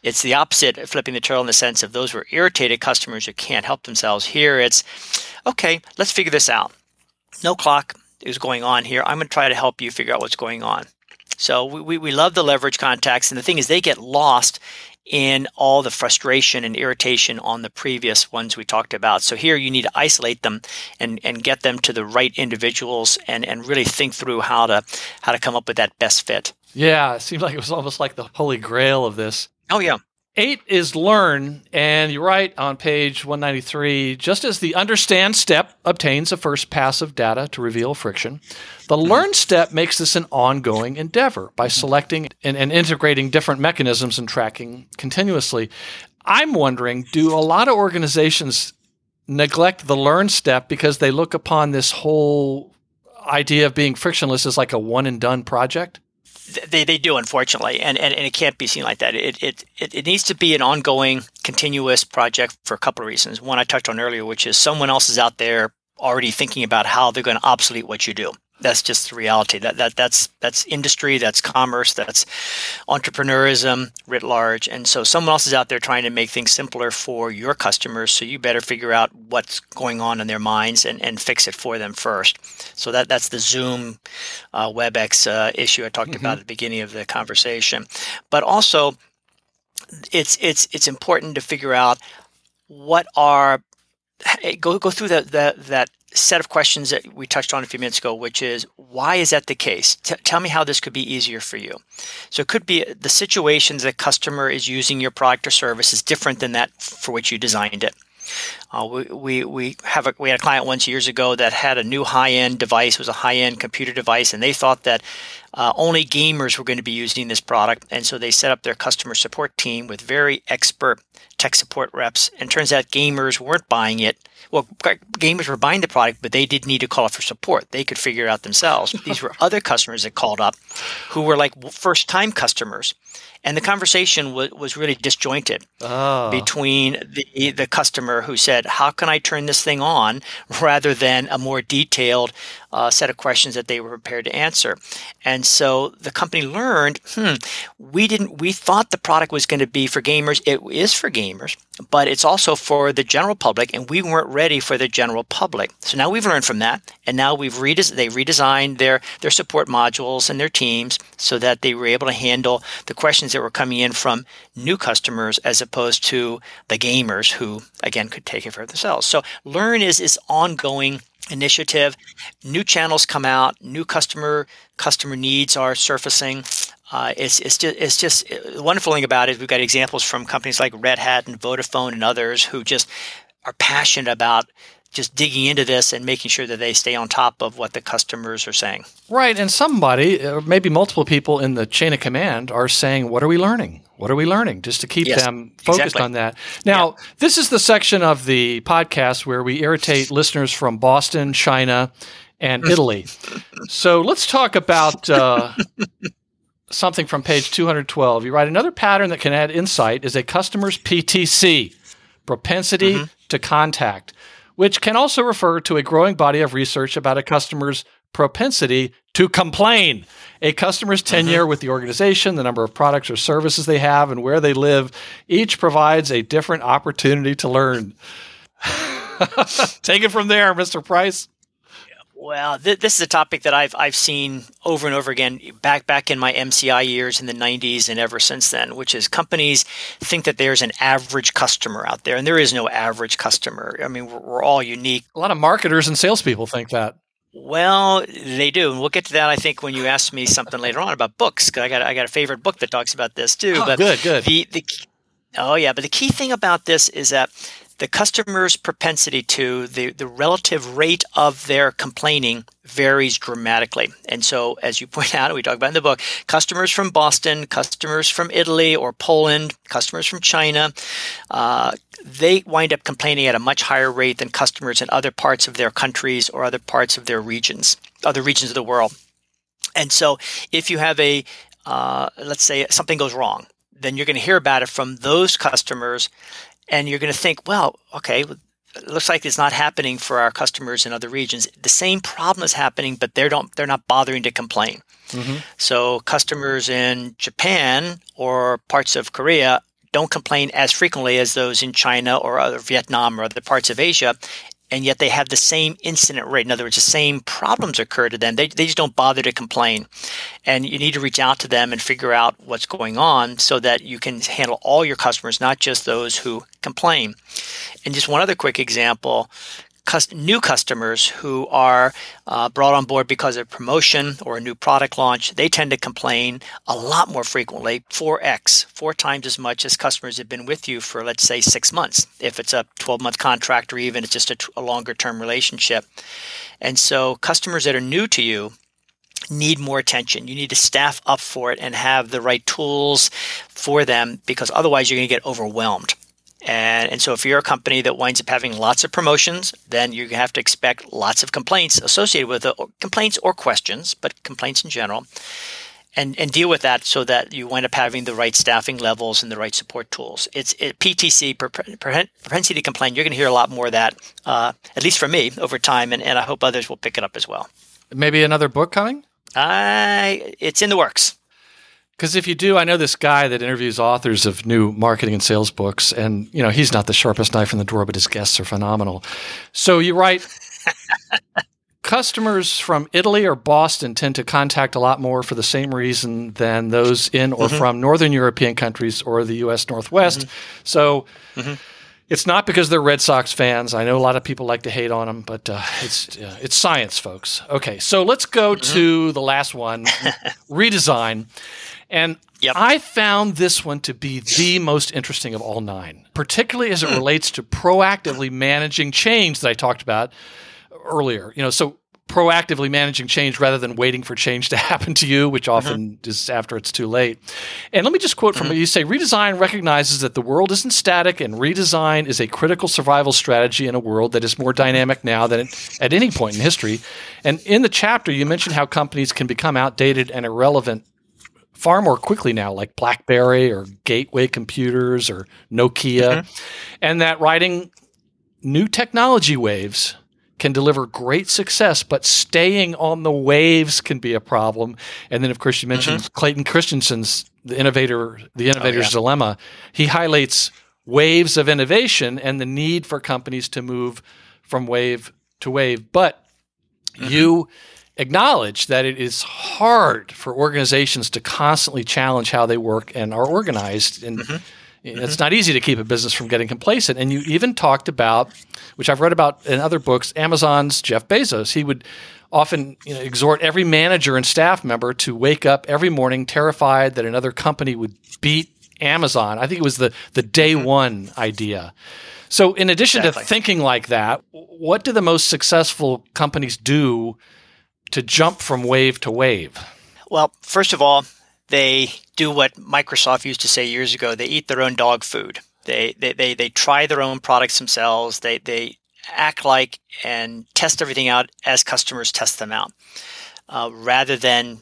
It's the opposite of flipping the turtle in the sense of those were irritated customers who can't help themselves. Here it's, okay, let's figure this out. No clock is going on here. I'm going to try to help you figure out what's going on. So we, we, we love the leverage contacts. And the thing is, they get lost in all the frustration and irritation on the previous ones we talked about. So here you need to isolate them and, and get them to the right individuals and, and really think through how to how to come up with that best fit. Yeah, it seems like it was almost like the holy grail of this. Oh yeah. Eight is learn, and you write on page 193 just as the understand step obtains a first pass of data to reveal friction, the learn step makes this an ongoing endeavor by selecting and, and integrating different mechanisms and tracking continuously. I'm wondering do a lot of organizations neglect the learn step because they look upon this whole idea of being frictionless as like a one and done project? They, they do unfortunately and, and, and it can't be seen like that. It, it, it, it needs to be an ongoing continuous project for a couple of reasons. One i touched on earlier which is someone else is out there already thinking about how they're going to obsolete what you do That's just the reality. That that that's that's industry, that's commerce, that's entrepreneurism writ large. And so someone else is out there trying to make things simpler for your customers. So you better figure out what's going on in their minds and, and fix it for them first. So that that's the Zoom uh, WebEx uh, issue I talked mm-hmm. about at the beginning of the conversation. But also, it's it's it's important to figure out what are go go through that that that set of questions that we touched on a few minutes ago, which is why is that the case? T- tell me how this could be easier for you. So it could be the situations that customer is using your product or service is different than that for which you designed it. Uh, we, we, we have a, we had a client once years ago that had a new high end device, was a high end computer device, and they thought that uh, only gamers were going to be using this product, and so they set up their customer support team with very expert tech support reps. And turns out gamers weren't buying it well, gamers were buying the product, but they didn't need to call it for support. They could figure it out themselves. These were other customers that called up who were like first time customers. And the conversation was, was really disjointed oh. between the, the customer who said, How can I turn this thing on? rather than a more detailed uh, set of questions that they were prepared to answer. And so the company learned, hmm, we didn't, we thought the product was going to be for gamers. It is for gamers, but it's also for the general public, and we weren't ready for the general public. So now we've learned from that, and now we've redes- they redesigned their their support modules and their teams so that they were able to handle the questions that were coming in from new customers as opposed to the gamers who again could take it for themselves. So learn is is ongoing initiative. New channels come out, new customer customer needs are surfacing. Uh, it's, it's just, it's just the wonderful thing about it. We've got examples from companies like Red Hat and Vodafone and others who just are passionate about just digging into this and making sure that they stay on top of what the customers are saying. Right. And somebody, or maybe multiple people in the chain of command, are saying, What are we learning? What are we learning? Just to keep yes, them focused exactly. on that. Now, yeah. this is the section of the podcast where we irritate listeners from Boston, China, and Italy. so let's talk about. Uh, something from page 212. You write another pattern that can add insight is a customer's PTC, propensity mm-hmm. to contact which can also refer to a growing body of research about a customer's propensity to complain. A customer's mm-hmm. tenure mm-hmm. with the organization, the number of products or services they have, and where they live, each provides a different opportunity to learn. Take it from there, Mr. Price. Well, th- this is a topic that I've I've seen over and over again back back in my MCI years in the 90s and ever since then, which is companies think that there's an average customer out there, and there is no average customer. I mean, we're, we're all unique. A lot of marketers and salespeople think that. Well, they do, and we'll get to that. I think when you ask me something later on about books, because I got I got a favorite book that talks about this too. Oh, but good, good. The the oh yeah, but the key thing about this is that the customer's propensity to the, the relative rate of their complaining varies dramatically. And so, as you point out, we talk about in the book, customers from Boston, customers from Italy or Poland, customers from China, uh, they wind up complaining at a much higher rate than customers in other parts of their countries or other parts of their regions, other regions of the world. And so, if you have a, uh, let's say something goes wrong, then you're going to hear about it from those customers and you're going to think, well, okay, it looks like it's not happening for our customers in other regions. The same problem is happening, but they don't they're not bothering to complain. Mm-hmm. So customers in Japan or parts of Korea don't complain as frequently as those in China or other Vietnam or other parts of Asia and yet they have the same incident rate. In other words, the same problems occur to them. They, they just don't bother to complain. And you need to reach out to them and figure out what's going on so that you can handle all your customers, not just those who complain. And just one other quick example new customers who are uh, brought on board because of promotion or a new product launch, they tend to complain a lot more frequently, 4x, four times as much as customers have been with you for, let's say, six months, if it's a 12 month contract or even it's just a, a longer term relationship. And so, customers that are new to you, need more attention. You need to staff up for it and have the right tools for them because otherwise you're going to get overwhelmed. And, and so if you're a company that winds up having lots of promotions, then you have to expect lots of complaints associated with it, complaints or questions, but complaints in general. And, and deal with that so that you wind up having the right staffing levels and the right support tools. It's it, PTC, propensity to complain. You're going to hear a lot more of that, uh, at least from me, over time, and, and I hope others will pick it up as well. Maybe another book coming? I it's in the works. Because if you do, I know this guy that interviews authors of new marketing and sales books, and you know he's not the sharpest knife in the drawer, but his guests are phenomenal. So you write. Customers from Italy or Boston tend to contact a lot more for the same reason than those in or mm-hmm. from Northern European countries or the U.S. Northwest. Mm-hmm. So mm-hmm. it's not because they're Red Sox fans. I know a lot of people like to hate on them, but uh, it's uh, it's science, folks. Okay, so let's go mm-hmm. to the last one, redesign. And yep. I found this one to be the most interesting of all nine, particularly as it hmm. relates to proactively managing change that I talked about earlier. You know, so proactively managing change rather than waiting for change to happen to you, which often mm-hmm. is after it's too late. And let me just quote from mm-hmm. you say redesign recognizes that the world isn't static and redesign is a critical survival strategy in a world that is more dynamic now than at any point in history. And in the chapter, you mentioned how companies can become outdated and irrelevant far more quickly now, like BlackBerry or Gateway computers or Nokia, mm-hmm. and that riding new technology waves can deliver great success, but staying on the waves can be a problem. And then, of course, you mentioned mm-hmm. Clayton Christensen's the innovator, the innovator's oh, yeah. dilemma. He highlights waves of innovation and the need for companies to move from wave to wave. But mm-hmm. you acknowledge that it is hard for organizations to constantly challenge how they work and are organized. And mm-hmm. it's mm-hmm. not easy to keep a business from getting complacent. And you even talked about, which I've read about in other books, Amazon's Jeff Bezos. He would often you know, exhort every manager and staff member to wake up every morning terrified that another company would beat Amazon. I think it was the the day mm-hmm. one idea. So, in addition exactly. to thinking like that, what do the most successful companies do to jump from wave to wave? Well, first of all, they do what Microsoft used to say years ago. They eat their own dog food. They they they, they try their own products themselves. They they act like and test everything out as customers test them out, uh, rather than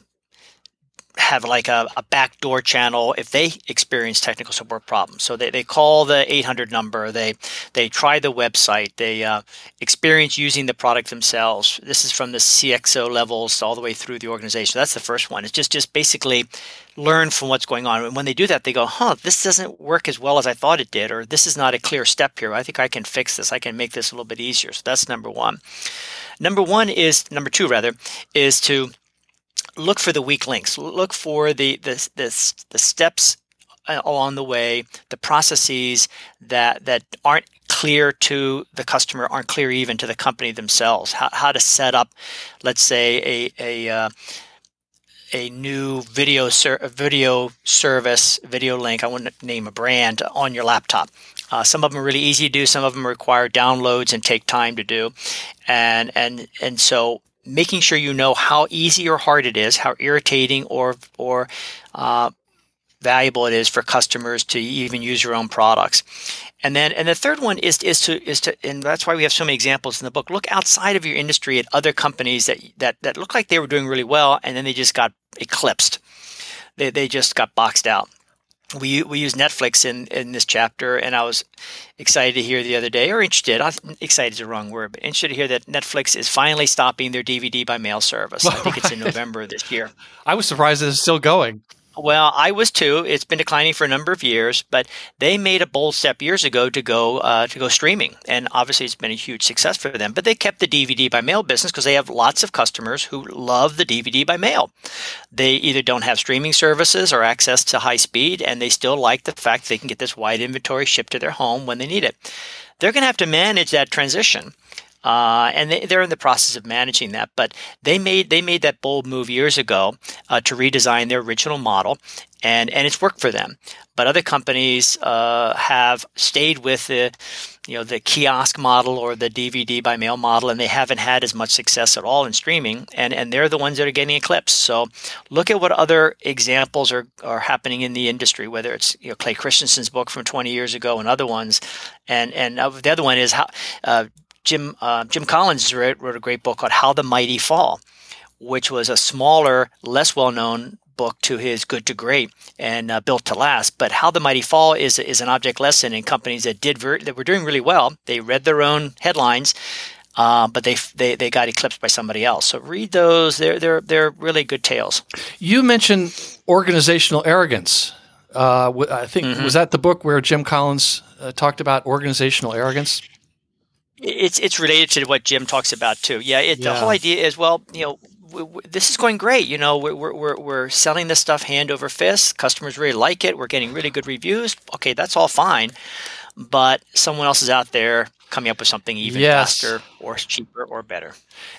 have like a, a backdoor channel if they experience technical support problems. So they, they call the 800 number, they they try the website, they uh, experience using the product themselves. This is from the CXO levels all the way through the organization. That's the first one. It's just just basically learn from what's going on. And when they do that, they go, huh, this doesn't work as well as I thought it did, or this is not a clear step here. I think I can fix this. I can make this a little bit easier. So that's number one. Number one is number two rather is to look for the weak links. Look for the the the, the steps uh, along the way, the processes that that aren't clear to the customer, aren't clear even to the company themselves. How, how to set up, let's say, a a uh, a new video ser- video service, video link. I wouldn't name a brand on your laptop. Uh, some of them are really easy to do. Some of them require downloads and take time to do, and and and so making sure you know how easy or hard it is, how irritating or or uh, valuable it is for customers to even use your own products. And then and the third one is is to is to and that's why we have so many examples in the book. Look outside of your industry at other companies that that that look like they were doing really well and then they just got eclipsed. They they just got boxed out we we use Netflix in in this chapter, and I was excited to hear the other day, or interested. Excited is the wrong word, but interested to hear that Netflix is finally stopping their DVD by mail service. I think it's in November this year. I was surprised it's still going. Well, I was too. It's been declining for a number of years, but they made a bold step years ago to go uh, to go streaming, and obviously it's been a huge success for them. But they kept the DVD by mail business because they have lots of customers who love the DVD by mail. They either don't have streaming services or access to high speed, and they still like the fact they can get this wide inventory shipped to their home when they need it. They're going to have to manage that transition. Uh, and they, are in the process of managing that. But they made they made that bold move years ago uh, to redesign their original model, and and it's worked for them. But other companies uh, have stayed with the you know the kiosk model or the DVD by mail model, and they haven't had as much success at all in streaming. And and they're the ones that are getting eclipsed. So look at what other examples are are happening in the industry, whether it's you know Clay Christensen's book from 20 years ago and other ones, and and the other one is how uh, Jim uh, Jim Collins wrote, wrote a great book called How the Mighty Fall, which was a smaller, less well known book to his Good to Great and uh, Built to Last. But How the Mighty Fall is is an object lesson in companies that did ver- that were doing really well. They read their own headlines. uh, but they, they they got eclipsed by somebody else. So read those; they're they're they're really good tales. You mentioned organizational arrogance. Uh, I think Mm-hmm. was that the book where Jim Collins uh, talked about organizational arrogance. It's it's related to what Jim talks about too. Yeah, it, the whole idea is well, you know, this is going great. You know, we're, we're we're we're selling this stuff hand over fist. Customers really like it. We're getting really good reviews. Okay, that's all fine, but someone else is out there coming up with something even Yes. faster or cheaper or better.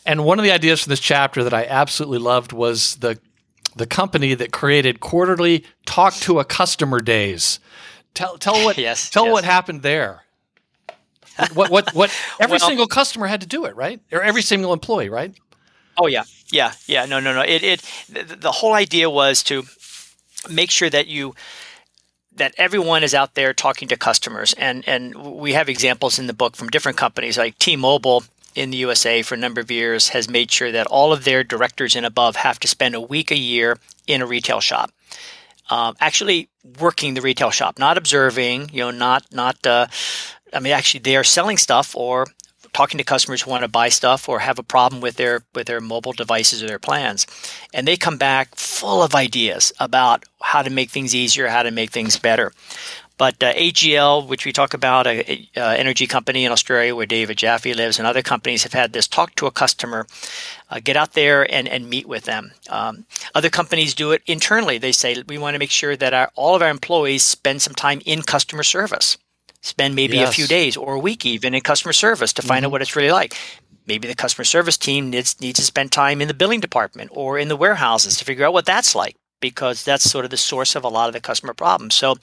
And one of the ideas from this chapter that I absolutely loved was the the company that created quarterly talk to a customer days. Tell tell what Yes, tell yes. what happened there. What what what every Well- single customer had to do it, right? Or every single employee, right? Oh yeah, yeah, yeah. No, no, no. It it the, the whole idea was to make sure that you that everyone is out there talking to customers, and and we have examples in the book from different companies like T-Mobile in the USA for a number of years has made sure that all of their directors and above have to spend a week a year in a retail shop. Um, actually working the retail shop, not observing, you know, not not. Uh, I mean, actually, they are selling stuff or talking to customers who want to buy stuff or have a problem with their with their mobile devices or their plans, and they come back full of ideas about how to make things easier, how to make things better. But uh, AGL, which we talk about, a, a, uh, energy company in Australia where David Jaffe lives, and other companies have had this talk to a customer, uh, get out there and, and meet with them. Um, other companies do it internally. They say we want to make sure that our, all of our employees spend some time in customer service, spend maybe a few days or a week even in customer service to find out mm-hmm. what it's really like. Maybe the customer service team needs needs to spend time in the billing department or in the warehouses to figure out what that's like because that's sort of the source of a lot of the customer problems. So,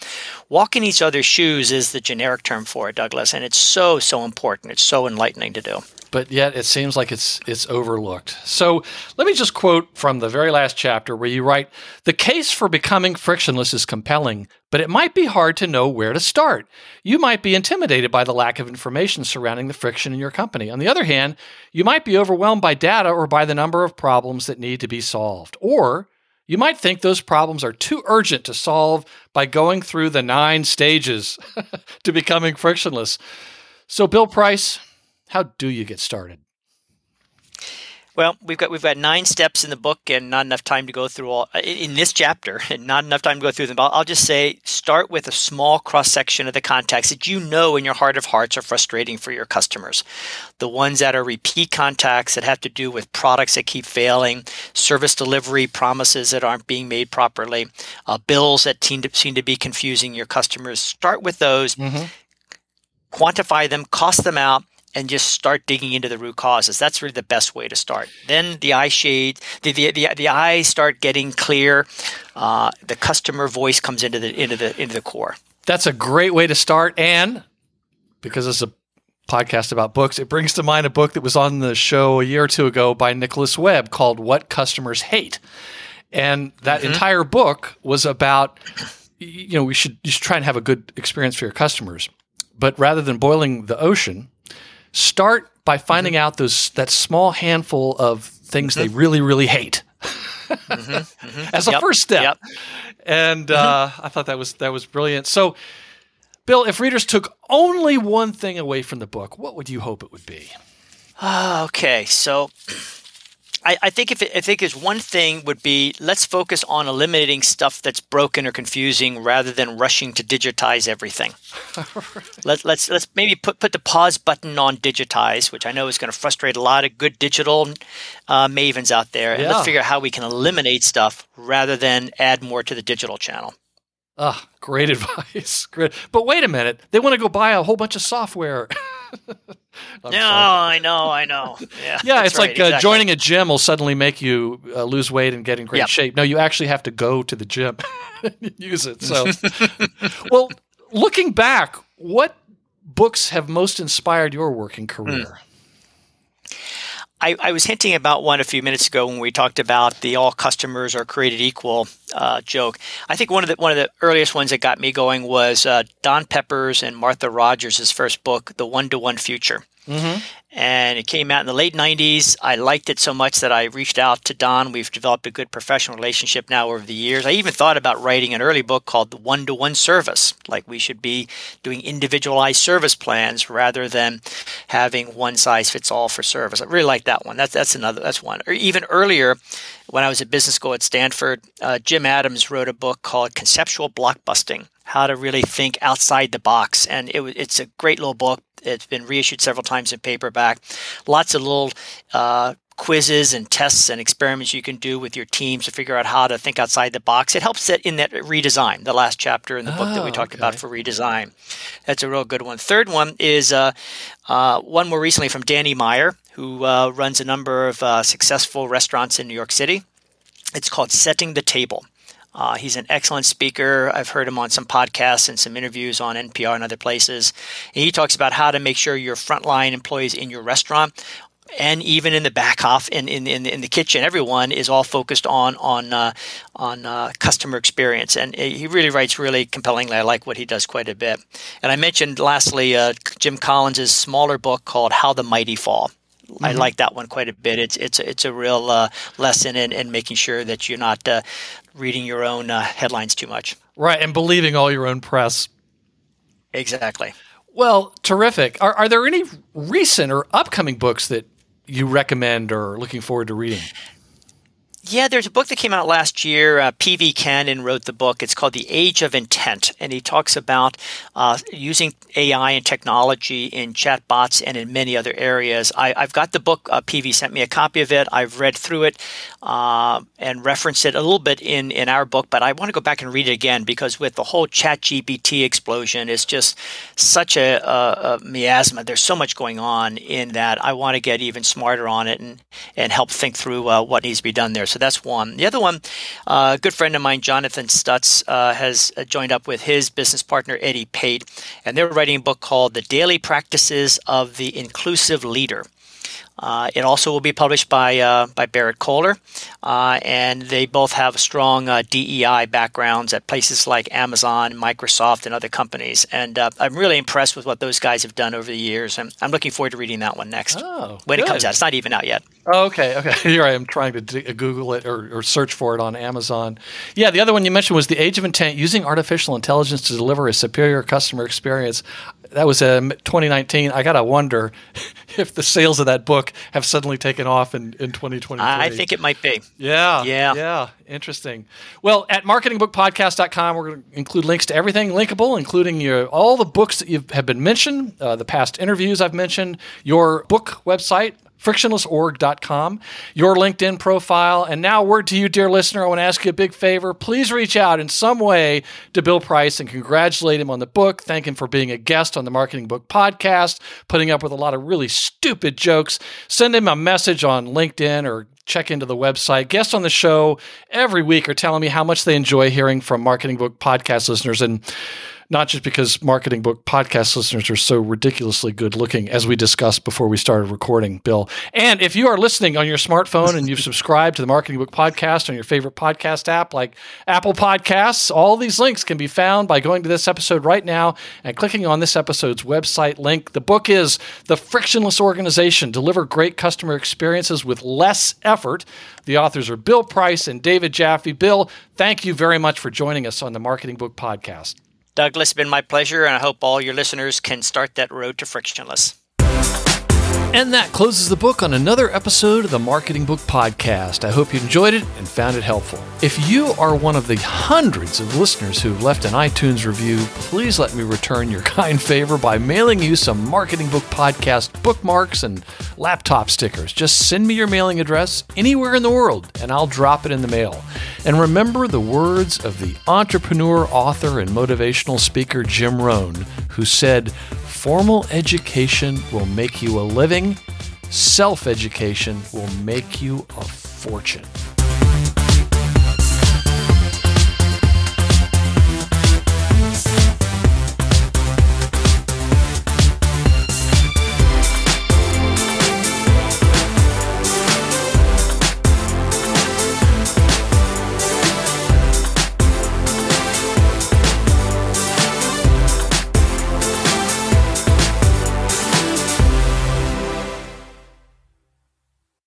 walking each other's shoes is the generic term for it, Douglas, and it's so so important. It's so enlightening to do. But yet it seems like it's it's overlooked. So let me just quote from the very last chapter where you write, "The case for becoming frictionless is compelling, but it might be hard to know where to start. You might be intimidated by the lack of information surrounding the friction in your company. On the other hand, you might be overwhelmed by data or by the number of problems that need to be solved, or you might think those problems are too urgent to solve by going through the nine stages to becoming frictionless." So Bill Price, how do you get started? Well, we've got we've got nine steps in the book, and not enough time to go through all in, this chapter, and not enough time to go through them. I'll, I'll just say start with a small cross section of the contacts that you know in your heart of hearts are frustrating for your customers. The ones that are repeat contacts that have to do with products that keep failing, service delivery promises that aren't being made properly, uh, bills that seem to, seem to be confusing your customers. Start with those, quantify them, cost them out, and just start digging into the root causes. That's really the best way to start. Then the eye shade, the the the, the eyes start getting clear. Uh, the customer voice comes into the into the into the core. That's a great way to start. And because it's a podcast about books, it brings to mind a book that was on the show a year or two ago by Nicholas Webb called What Customers Hate. And that entire book was about, you know, we should, you should try and have a good experience for your customers. But rather than boiling the ocean, start by mm-hmm. finding out those that small handful of things they mm-hmm. really, really hate. Mm-hmm. As a Yep, first step yep. and uh, I thought that was that was brilliant. So, Bill, if readers took only one thing away from the book, what would you hope it would be? Ah, okay, so I, I think if it, I think there's one thing would be let's focus on eliminating stuff that's broken or confusing rather than rushing to digitize everything. Let, let's let's maybe put put the pause button on digitize, which I know is going to frustrate a lot of good digital uh, mavens out there, and Yeah. let's figure out how we can eliminate stuff rather than add more to the digital channel. Ah, great advice. Great. But wait a minute, they want to go buy a whole bunch of software. No, sorry. I know, I know. Yeah, Yeah, it's right, like uh, exactly. joining a gym will suddenly make you uh, lose weight and get in great Yep. shape. No, you actually have to go to the gym and use it. So, well, looking back, what books have most inspired your working career? I, I was hinting about one a few minutes ago when we talked about the all customers are created equal uh, joke. I think one of the one of the earliest ones that got me going was uh, Don Peppers and Martha Rogers' first book, The One to One Future. And it came out in the late 90s. I liked it so much that I reached out to Don. We've developed a good professional relationship now over the years. I even thought about writing an early book called The One to One Service, like we should be doing individualized service plans rather than having one size fits all for service. I really like that one. That's that's another that's one. Or even earlier, when I was at business school at Stanford, uh, Jim Adams wrote a book called Conceptual Blockbusting how to really think outside the box. And it, it's a great little book. It's been reissued several times in paperback. Lots of little uh, quizzes and tests and experiments you can do with your teams to figure out how to think outside the box. It helps set in that redesign, the last chapter in the book that we Oh, talked okay. about for redesign. That's a real good one. Third one is uh, uh, one more recently from Danny Meyer, who uh, runs a number of uh, successful restaurants in New York City. It's called Setting the Table. Uh, he's an excellent speaker. I've heard him on some podcasts and some interviews on NPR and other places. And he talks about how to make sure your frontline employees in your restaurant and even in the back half in, in, in, in the kitchen, everyone is all focused on on uh, on uh, customer experience, and he really writes really compellingly. I like what he does quite a bit. And I mentioned lastly uh, Jim Collins' smaller book called How the Mighty Fall. I like that one quite a bit. It's it's it's a real uh, lesson in, in making sure that you're not uh, reading your own uh, headlines too much. Right, and believing all your own press. Exactly. Well, terrific. Are, are there any recent or upcoming books that you recommend or looking forward to reading? Yeah, there's a book that came out last year. Uh, P.V. Kannan wrote the book. It's called The Age of Intent, and he talks about uh, using AI and technology in chatbots and in many other areas. I, I've got the book. Uh, P.V. sent me a copy of it. I've read through it uh, and referenced it a little bit in, in our book, but I want to go back and read it again because with the whole ChatGPT explosion, it's just such a, a, a miasma. There's so much going on in that. I want to get even smarter on it and, and help think through uh, what needs to be done there. So that's one. The other one, uh, a good friend of mine, Jonathan Stutz, uh, has uh, joined up with his business partner, Eddie Pate, and they're writing a book called The Daily Practices of the Inclusive Leader. Uh, it also will be published by uh, by Berrett Koehler, uh, and they both have strong uh, DEI backgrounds at places like Amazon, Microsoft, and other companies. And uh, I'm really impressed with what those guys have done over the years. And I'm looking forward to reading that one next Oh, when it comes out. It's not even out yet. Oh, okay, okay. Here I am trying to d- Google it or, or search for it on Amazon. Yeah, the other one you mentioned was The Age of Intent using artificial intelligence to deliver a superior customer experience. That was um, 2019. I got to wonder if the sales of that book have suddenly taken off in, in 2023. I think it might be. Yeah. Yeah. Yeah. Interesting. Well, at marketingbookpodcast.com, we're going to include links to everything linkable, including your all the books that you have been mentioned, uh, the past interviews I've mentioned, your book website, frictionlessorg.com, your LinkedIn profile. And now, word to you, dear listener, I want to ask you a big favor. Please reach out in some way to Bill Price and congratulate him on the book. Thank him for being a guest on the Marketing Book Podcast, putting up with a lot of really stupid jokes. Send him a message on LinkedIn or check into the website. Guests on the show every week are telling me how much they enjoy hearing from Marketing Book Podcast listeners. And not just because marketing book podcast listeners are so ridiculously good looking, as we discussed before we started recording, Bill. And if you are listening on your smartphone and you've subscribed to the Marketing Book Podcast on your favorite podcast app like Apple Podcasts, all these links can be found by going to this episode right now and clicking on this episode's website link. The book is The Frictionless Organization Deliver Great Customer Experiences with Less Effort. The authors are Bill Price and David Jaffe. Bill, thank you very much for joining us on the Marketing Book Podcast. Douglas, been my pleasure, and I hope all your listeners can start that road to frictionless. And that closes the book on another episode of the Marketing Book Podcast. I hope you enjoyed it and found it helpful. If you are one of the hundreds of listeners who've left an iTunes review, please let me return your kind favor by mailing you some Marketing Book Podcast bookmarks and laptop stickers. Just send me your mailing address anywhere in the world and I'll drop it in the mail. And remember the words of the entrepreneur, author, and motivational speaker Jim Rohn, who said, Formal education will make you a living, self education will make you a fortune.